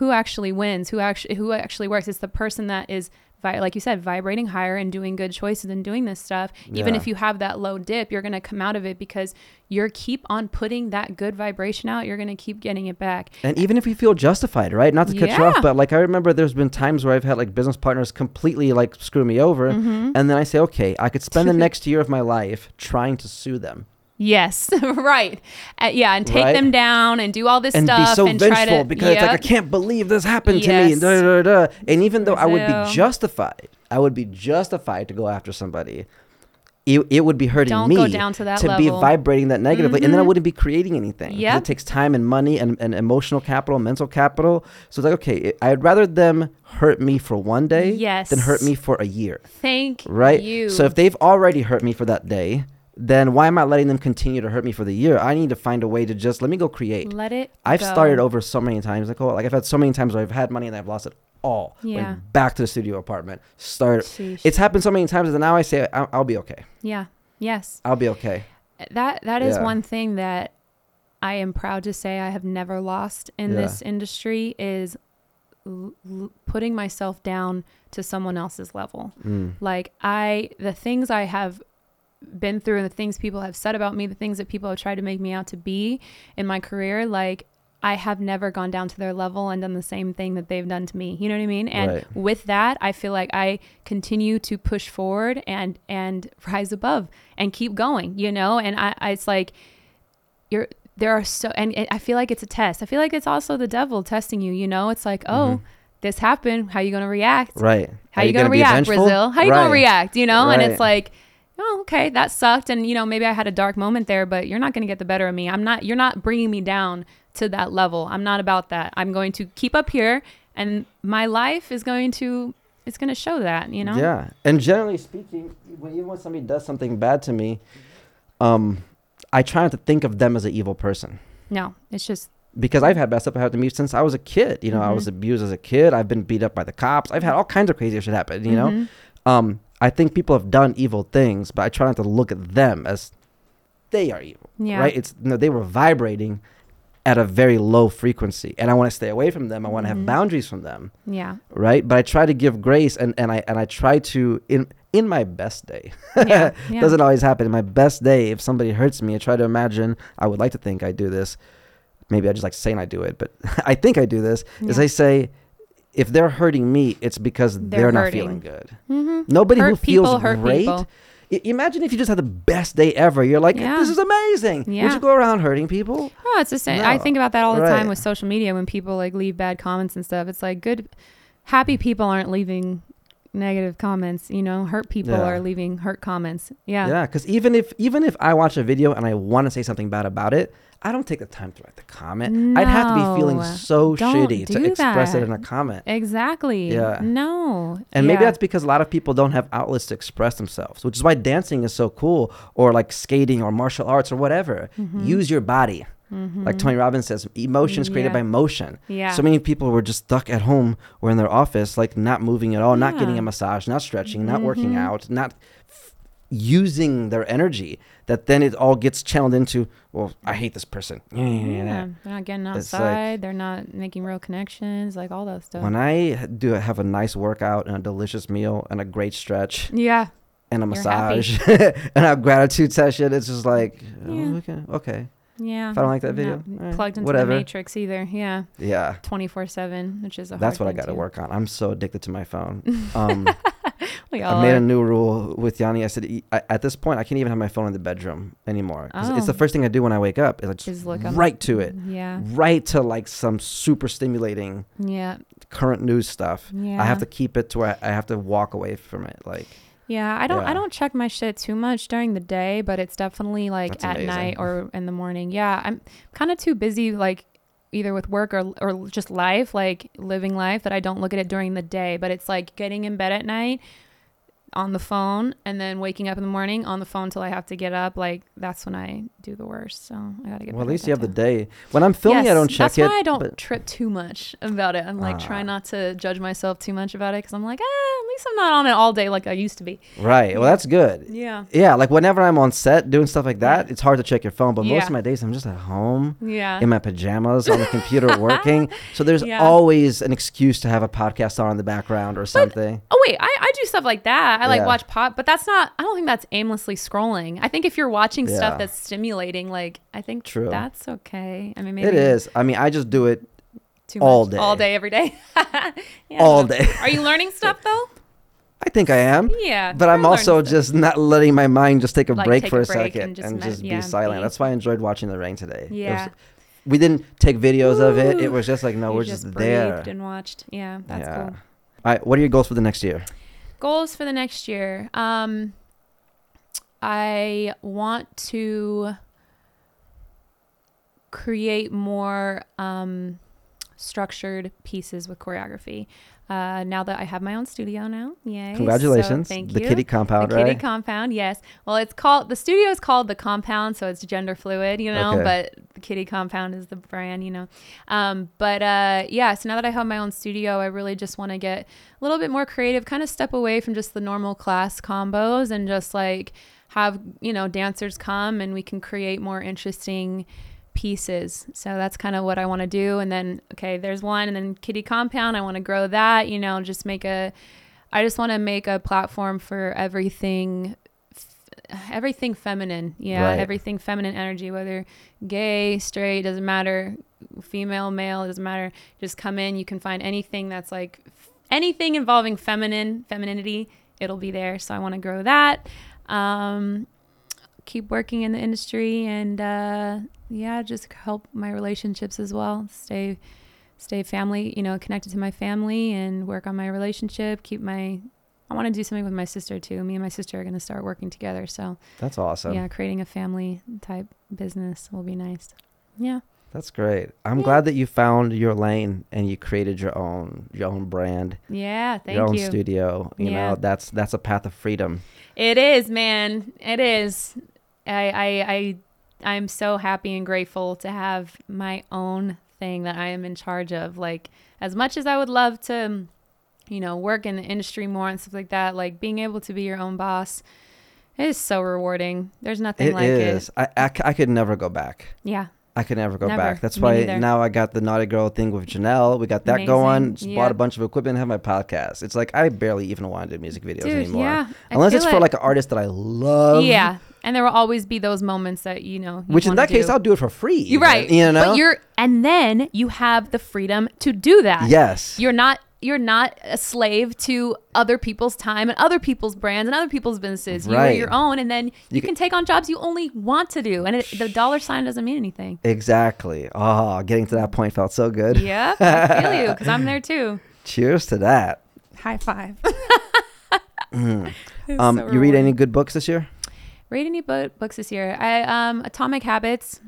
who actually wins who actually who actually works? It's the person that is vi- like you said vibrating higher and doing good choices and doing this stuff even Yeah. if you have that low dip you're going to come out of it because you're keep on putting that good vibration out you're going to keep getting it back And even if you feel justified, right? Not to cut you off, but like I remember there's been times where I've had like business partners completely like screw me over. Mm-hmm. And then I say, okay, I could spend the next year of my life trying to sue them yes right Uh, yeah and take Right? them down and do all this and stuff be so and try vengeful to because it's like I can't believe this happened to me. And, da, da, da, and even though I would be justified, I would be justified to go after somebody. It, it would be hurting Don't me go down to that to be vibrating that negatively, and then I Mhm. wouldn't be creating anything. Yep. It takes time and money and, and emotional capital, mental capital. So it's like, okay, I'd rather them hurt me for one day Yes. than hurt me for a year, Thank you. right? you. So if they've already hurt me for that day, then why am I letting them continue to hurt me for the year? I need to find a way to just let me go create. let it. I've go. started over so many times, Nicole. Like I've had so many times where I've had money and I've lost it all. Yeah. Went back to the studio apartment. Start. Sheesh. It's happened so many times that now I say I'll, I'll be okay. yeah. Yes. I'll be okay. That that is Yeah. one thing that I am proud to say I have never lost in Yeah. this industry is l- l- putting myself down to someone else's level. Mm. Like I the things I have been through and the things people have said about me, the things that people have tried to make me out to be in my career, like I have never gone down to their level and done the same thing that they've done to me. You know what I mean? And Right. with that, I feel like I continue to push forward and and rise above and keep going, you know? And I, I it's like you're there are so and it, I feel like it's a test. I feel like it's also the devil testing you, you know? It's like, "Oh, mm-hmm. this happened. How you going to react?" Right. How Are you, gonna, be react. Brazil? How you right. gonna react? You know, and it's like, oh, okay, that sucked, and you know, maybe I had a dark moment there, but you're not gonna get the better of me. I'm not. You're not bringing me down to that level. I'm not about that. I'm going to keep up here, and my life is going to. It's gonna show that. You know. Yeah. And generally speaking, when even when somebody does something bad to me, um, I try not to think of them as an evil person. No, it's just because I've had messed up happened to me since I was a kid. You know, I was Mhm. abused as a kid. I've been beat up by the cops. I've had all kinds of crazy shit happen. You know, Mhm. um, I think people have done evil things, but I try not to look at them as they are evil. Yeah. Right? It's no, they were vibrating at a very low frequency, and I want to stay away from them. I want to Mhm. have boundaries from them. Yeah. Right? But I try to give grace, and and I and I try to in in my best day. Yeah. yeah. Doesn't always happen. In my best day, if somebody hurts me, I try to imagine. I would like to think I do this. Maybe I just like saying I do it, but I think I do this. Is I say, if they're hurting me, it's because they're, They're not feeling good. Mhm. Nobody who Hurt feels people hurt great. people. Imagine if you just had the best day ever. You're like, Yeah. this is amazing. Would you go around hurting people? Oh, it's the same. I think about that all the Right. time with social media when people like leave bad comments and stuff. It's like good, happy people aren't leaving negative comments. You know, hurt people Yeah. are leaving hurt comments. Yeah. Yeah, because even if even if I watch a video and I want to say something bad about it, I don't take the time to write the comment. I'd have to be feeling so shitty to express it in a comment. Exactly. Yeah. No. And maybe that's because a lot of people don't have outlets to express themselves, which is why dancing is so cool, or like skating or martial arts or whatever. Mhm. Use your body. Like Mhm. Tony Robbins says, emotion is created Yeah. by motion. Yeah. So many people were just stuck at home or in their office, like not moving at all, not getting a massage, not stretching, not working Mhm. out, not using their energy. That then it all gets channeled into, well, I hate this person. yeah. They're not getting It's like- outside. They're not making real connections. Like all that stuff. When I do have a nice workout and a delicious meal and a great stretch yeah. and a You're massage and a gratitude session, it's just like, oh, Yeah. okay, okay, Yeah. If I don't like that video, eh, plugged into whatever. the matrix either. Yeah. yeah. 24 7, which is a That's hard what I got to work on. I'm so addicted to my phone. Um, We all I made are. a new rule with Yanni. I said, "E- I, at this point, I can't even have my phone in the bedroom anymore. 'Cause It's the Oh. first thing I do when I wake up. Is I just Just look up- right to it, Yeah. right to like some super stimulating Yeah. current news stuff. Yeah. I have to keep it to where I I have to walk away from it. Like, Yeah, I don't Yeah. I don't check my shit too much during the day, but it's definitely like That's at amazing. night or in the morning. Yeah, I'm kind of too busy like either with work or or just life, like living life that I don't look at it during the day, but it's like getting in bed at night on the phone and then waking up in the morning on the phone till I have to get up. Like that's when I do the worst. So I got to get well, at least you have the day. When I'm filming, I don't check that's it. why I don't but- trip too much about it. I'm like Ah. try not to judge myself too much about it because I'm like, ah, at least I'm not on it all day like I used to be. right. Well, that's good. Yeah. Yeah, like whenever I'm on set doing stuff like that, it's hard to check your phone. But most of my days, I'm just at home Yeah. in my pajamas on the computer working. So there's Yeah. always an excuse to have a podcast on in the background or something. Oh wait, I, I do stuff like that. I like Yeah. watch pop, but that's not. I don't think that's aimlessly scrolling. I think if you're watching Yeah. stuff that's stimulating, like I think True. that's okay. I mean, maybe It is. I mean, I just do it too all much. day. all day, every day. Yeah, all day. Are you learning stuff though? I think I am. Yeah, But I'm also stuff. just not letting my mind just take a Like, break take for a break second and and just just, be yeah, silent. be- That's why I enjoyed watching the rain today. It was- Yeah. we didn't take videos of it. It was just like, no, You we're just, there. and watched. Yeah, that's yeah. cool. All right. What are your goals for the next year? Goals for the next year. Um, I want to create more um, structured pieces with choreography. Uh, now that I have my own studio now, yay! So Congratulations. thank the. Kitty Compound, the Kitty? Compound, yes. Well, it's called the studio is called the Compound, so it's gender fluid, you know. Okay. But the Kitty Compound is the brand, you know. Um, but uh, yeah, so now that I have my own studio, I really just want to get a little bit more creative, kind of step away from just the normal class combos and just like have you know dancers come and we can create more interesting pieces. So that's kind of what I want to do. And then, okay, there's one, and then Kitty Compound. I want to grow that. You know, just make a. I just want to make a platform for everything, f- everything feminine. Yeah, Right. everything feminine energy, whether gay, straight, doesn't matter, female, male, it doesn't matter. Just come in. You can find anything that's like f- anything involving feminine, femininity. It'll be there. So I want to grow that. Um, keep working in the industry and uh, yeah, just help my relationships as well. Stay, stay family, you know, connected to my family and work on my relationship. Keep my. I want to do something with my sister too. Me and my sister are going to start working together. So That's awesome. yeah, creating a family type business will be nice. Yeah. That's great. I'm Yeah. glad that you found your lane and you created your own your own brand, Yeah. Thank you. your own studio. You Yeah. know, that's that's a path of freedom. It is, man. It is. I, I, I, I'm so happy and grateful to have my own thing that I am in charge of. Like, as much as I would love to, you know, work in the industry more and stuff like that, like being able to be your own boss is so rewarding. There's nothing It like is. it. I, I I could never go back. Yeah. I could never go Never. back. That's Me why neither. now I got the Naughty Girl thing with Janelle. We got that going. Amazing. Just Yeah. bought a bunch of equipment and have my podcast. It's like I barely even want to do music videos Dude, anymore. yeah. Unless it's for like an artist that I love. Yeah. And there will always be those moments that, you know, you Which in wanna that case. I'll do it for free. You're even, right. You know? But you're, and then you have the freedom to do that. yes. You're not you're not a slave to other people's time and other people's brands and other people's businesses. You are your own, and then you, You can take on jobs you only want to do, and it, the dollar sign doesn't mean anything. Exactly. Oh, getting to that point felt so good. Yeah, I feel you because I'm there too. Cheers to that. High five. Mm. Um, so you read any good books this year? Read any book, books this year? I um Atomic Habits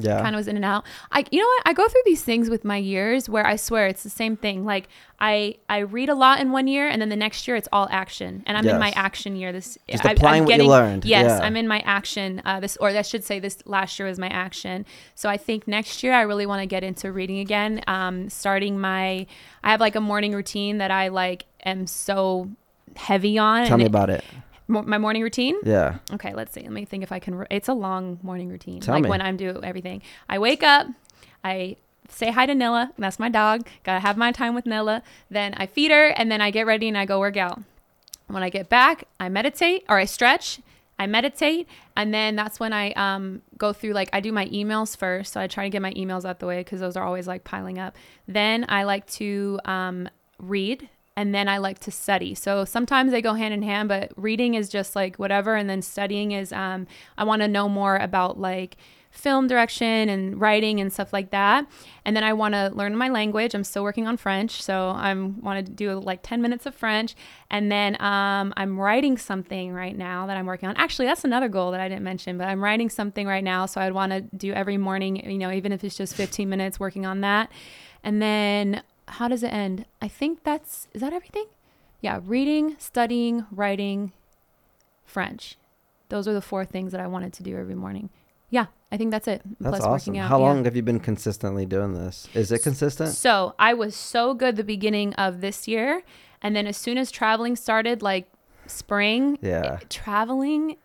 Yeah. kind of was in and out. I you know what? I go through these things with my years where I swear it's the same thing. Like I I read a lot in one year and then the next year it's all action. And I'm in my action year. This Just I, applying I'm what you getting, learned. Yes, Yeah. I'm in my action. Uh, this or I should say this last year was my action. So I think next year I really want to get into reading again. Um, starting my I have like a morning routine that I like am so heavy on. Tell me it- about it. Mo- my morning routine. Yeah. Okay, let's see. Let me think if I can. re- It's a long morning routine. Tell like me. when I'm doing everything. I wake up, I say hi to Nilla. That's my dog. Gotta have my time with Nilla. Then I feed her, and then I get ready and I go work out. When I get back, I meditate or I stretch. I meditate, and then that's when I um, go through like I do my emails first. So I try to get my emails out the way because those are always like piling up. Then I like to um, read and then I like to study. So sometimes they go hand in hand, but reading is just like whatever, and then studying is um, I want to know more about like film direction and writing and stuff like that. And then I want to learn my language. I'm still working on French, so I'm want to do like 10 minutes of French. And then um, I'm writing something right now that I'm working on. Actually, that's another goal that I didn't mention, but I'm writing something right now, so I'd want to do every morning. You know, even if it's just 15 minutes working on that. And then how does it end? I think that's is that everything? Yeah, reading, studying, writing, French. Those are the four things that I wanted to do every morning. Yeah, I think that's it. That's Plus awesome. working out. How yeah. long have you been consistently doing this? Is it consistent? So I was so good the beginning of this year, and then as soon as traveling started, like spring, Yeah. traveling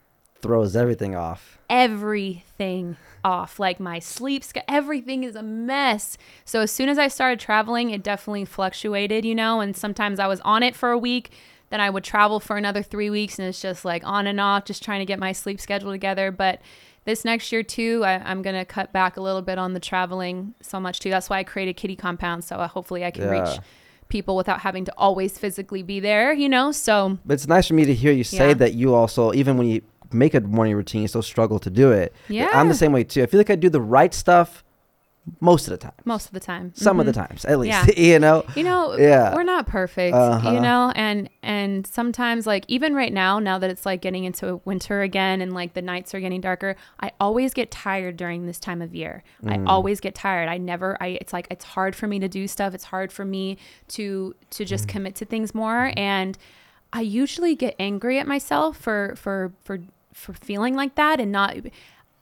Throws everything off. everything off. Like my sleep, everything is a mess. So as soon as I started traveling, it definitely fluctuated, you know, and sometimes I was on it for a week. Then I would travel for another three weeks, and it's just like on and off, just trying to get my sleep schedule together. But this next year, too, I, I'm going to cut back a little bit on the traveling so much, too. That's why I created Kitty Compound. So uh, hopefully I can Yeah. reach people without having to always physically be there, you know? So But it's nice for me to hear you say Yeah. that you also, even when you make a morning routine, you still struggle to do it. Yeah. I'm the same way too. I feel like I do the right stuff most of the time. most of the time. Some of Mhm. the times, at least. Yeah. you know? you know Yeah. we're not perfect Uh-huh. you know and and sometimes like even right now now that it's like getting into winter again and like the nights are getting darker i always get tired during this time of year i Mm. always get tired i never i it's like it's hard for me to do stuff it's hard for me to to Mm. just commit to things more and i usually get angry at myself for for for for feeling like that and not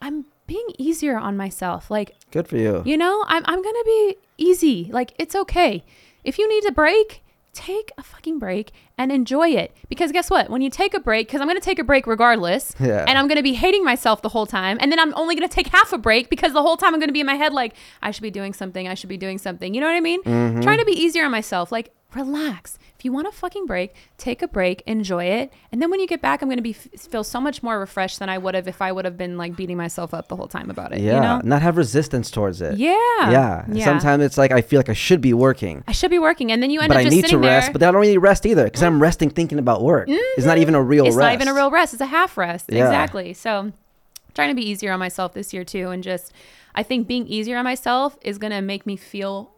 i'm being easier on myself like Good for you. you know, I'm, I'm going to be easy. Like, it's okay. If you need a break, take a fucking break and enjoy it. Because guess what? When you take a break, because I'm going to take a break regardless, Yeah. and I'm going to be hating myself the whole time. And then I'm only going to take half a break because the whole time I'm going to be in my head, like, I should be doing something. I should be doing something. You know what I mean? Mm-hmm. Trying to be easier on myself. Like, relax. If you want a fucking break, take a break, enjoy it. And then when you get back, I'm going to be feel so much more refreshed than I would have if I would have been like beating myself up the whole time about it. yeah. You know? Not have resistance towards it. Yeah. Yeah. Yeah. Sometimes it's like I feel like I should be working. I should be working, and then you end But up I need to rest, there. but I don't really rest either because I'm mm. resting thinking about work. It's not mm-hmm. even a real it's rest. not even a real rest; it's a half rest. Yeah. Exactly. So, trying to be easier on myself this year too, and just I think being easier on myself is gonna make me feel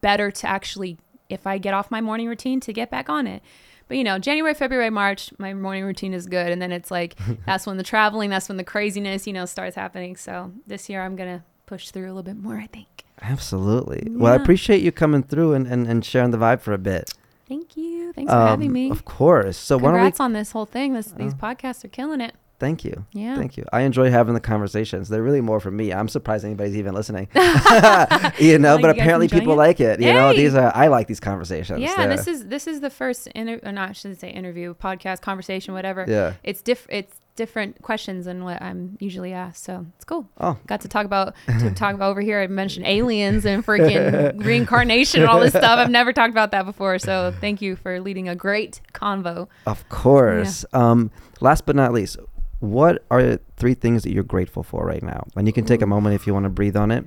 better to actually, if I get off my morning routine, to get back on it. But you know, January, February, March, my morning routine is good, and then it's like that's when the traveling, that's when the craziness, you know, starts happening. So this year, I'm gonna push through a little bit more. I think. Absolutely. Well, I appreciate you coming through and, and, and sharing the vibe for a bit. Thank you. Thanks for Um, having me. Of course. So why don't we? Congrats on this whole thing. This, these Uh, podcasts are killing it. Thank you. Yeah. Thank you. I enjoy having the conversations. They're really more for me. I'm surprised anybody's even listening. you know, Like, but you apparently people it? like it. You know, these are I like these conversations. Yeah, They're- this is this is the first inter- or not, I shouldn't say interview, podcast, conversation, whatever. Yeah. It's diff it's different questions than what I'm usually asked, so it's cool. Oh, Got to talk about to talk about over here. I mentioned aliens and freaking reincarnation and all this stuff. I've never talked about that before, so thank you for leading a great convo. of course. Um, last but not least, what are three things that you're grateful for right now? And you can take a moment if you want to breathe on it.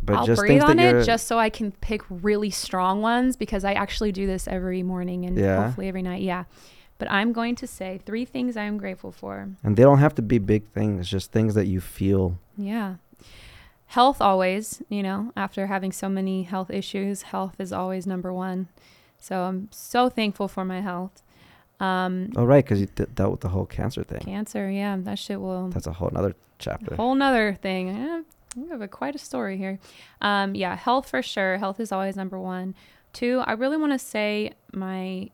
But I'll just breathe on it just so I can pick really strong ones because I actually do this every morning and Yeah. hopefully every night. Yeah. But I'm going to say three things I am grateful for. and they don't have to be big things, just things that you feel. Yeah. Health always, you know, after having so many health issues, health is always number one. So I'm so thankful for my health. Um, Oh, right, because you d- dealt with the whole cancer thing. cancer, yeah, that shit will That's a whole other chapter. whole nother thing. Eh, We have a, quite a story here. Um, yeah, health for sure. Health is always number one. Two, I really want to say my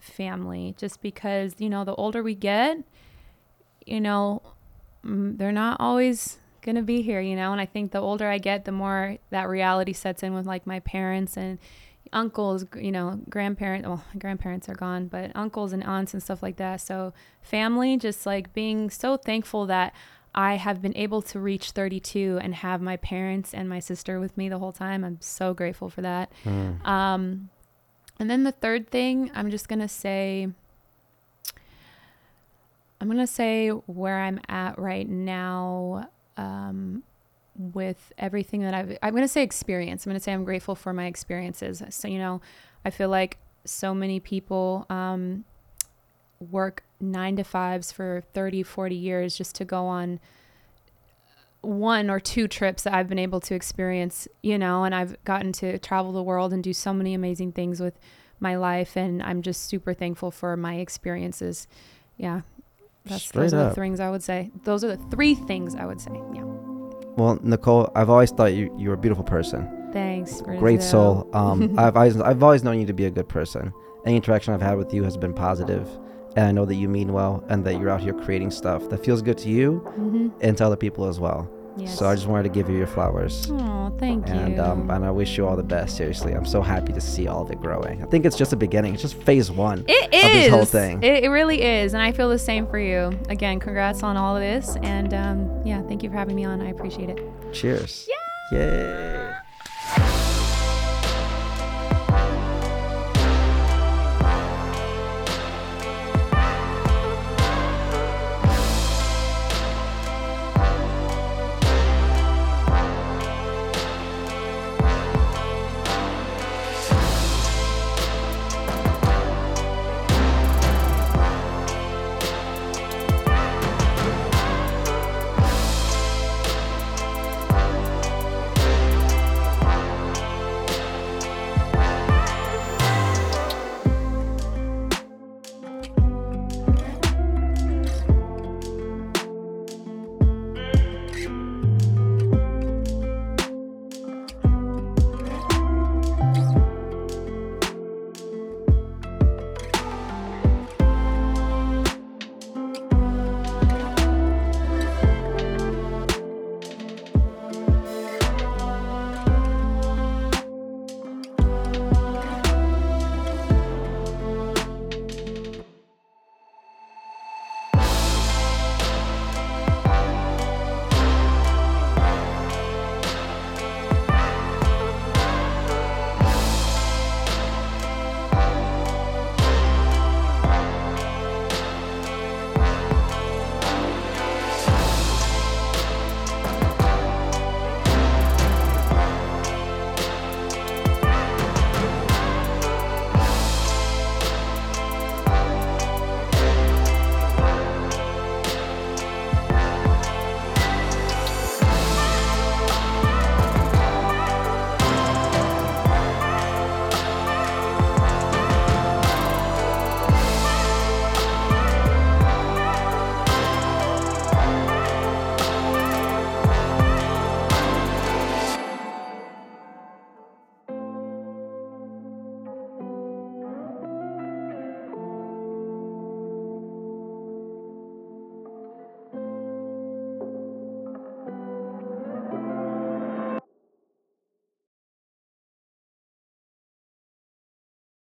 family, just because you know, the older we get, you know, they're not always gonna be here. You know, and I think the older I get, the more that reality sets in with like my parents and uncles you know grandparents well grandparents are gone but uncles and aunts and stuff like that so family just like being so thankful that I have been able to reach 32 and have my parents and my sister with me the whole time. I'm so grateful for that. Mm. Um, and then the third thing, I'm just going to say, I'm going to say where I'm at right now um, with everything that I've, I'm going to say experience. I'm going to say I'm grateful for my experiences. So, you know, I feel like so many people um, work nine to fives for 30, 40 years just to go on one or two trips that I've been able to experience, you know, and I've gotten to travel the world and do so many amazing things with my life. And I'm just super thankful for my experiences. Yeah. That's, Straight those are the up. things I would say. Those are the three things I would say. Yeah. Well, Nicole, I've always thought you you were a beautiful person, Thanks. great soul. Um, I've always I've always known you to be a good person. Any interaction I've had with you has been positive, and I know that you mean well and that you're out here creating stuff that feels good to you Mhm. and to other people as well. Yes. So I just wanted to give you your flowers. Oh, thank And you. um, and I wish you all the best. Seriously, I'm so happy to see all of it growing. I think it's just a beginning. It's just phase one It of is. this whole thing. It, it really is. And I feel the same for you. Again, congrats on all of this. And um, yeah, thank you for having me on. I appreciate it. Cheers. Yeah. Yay!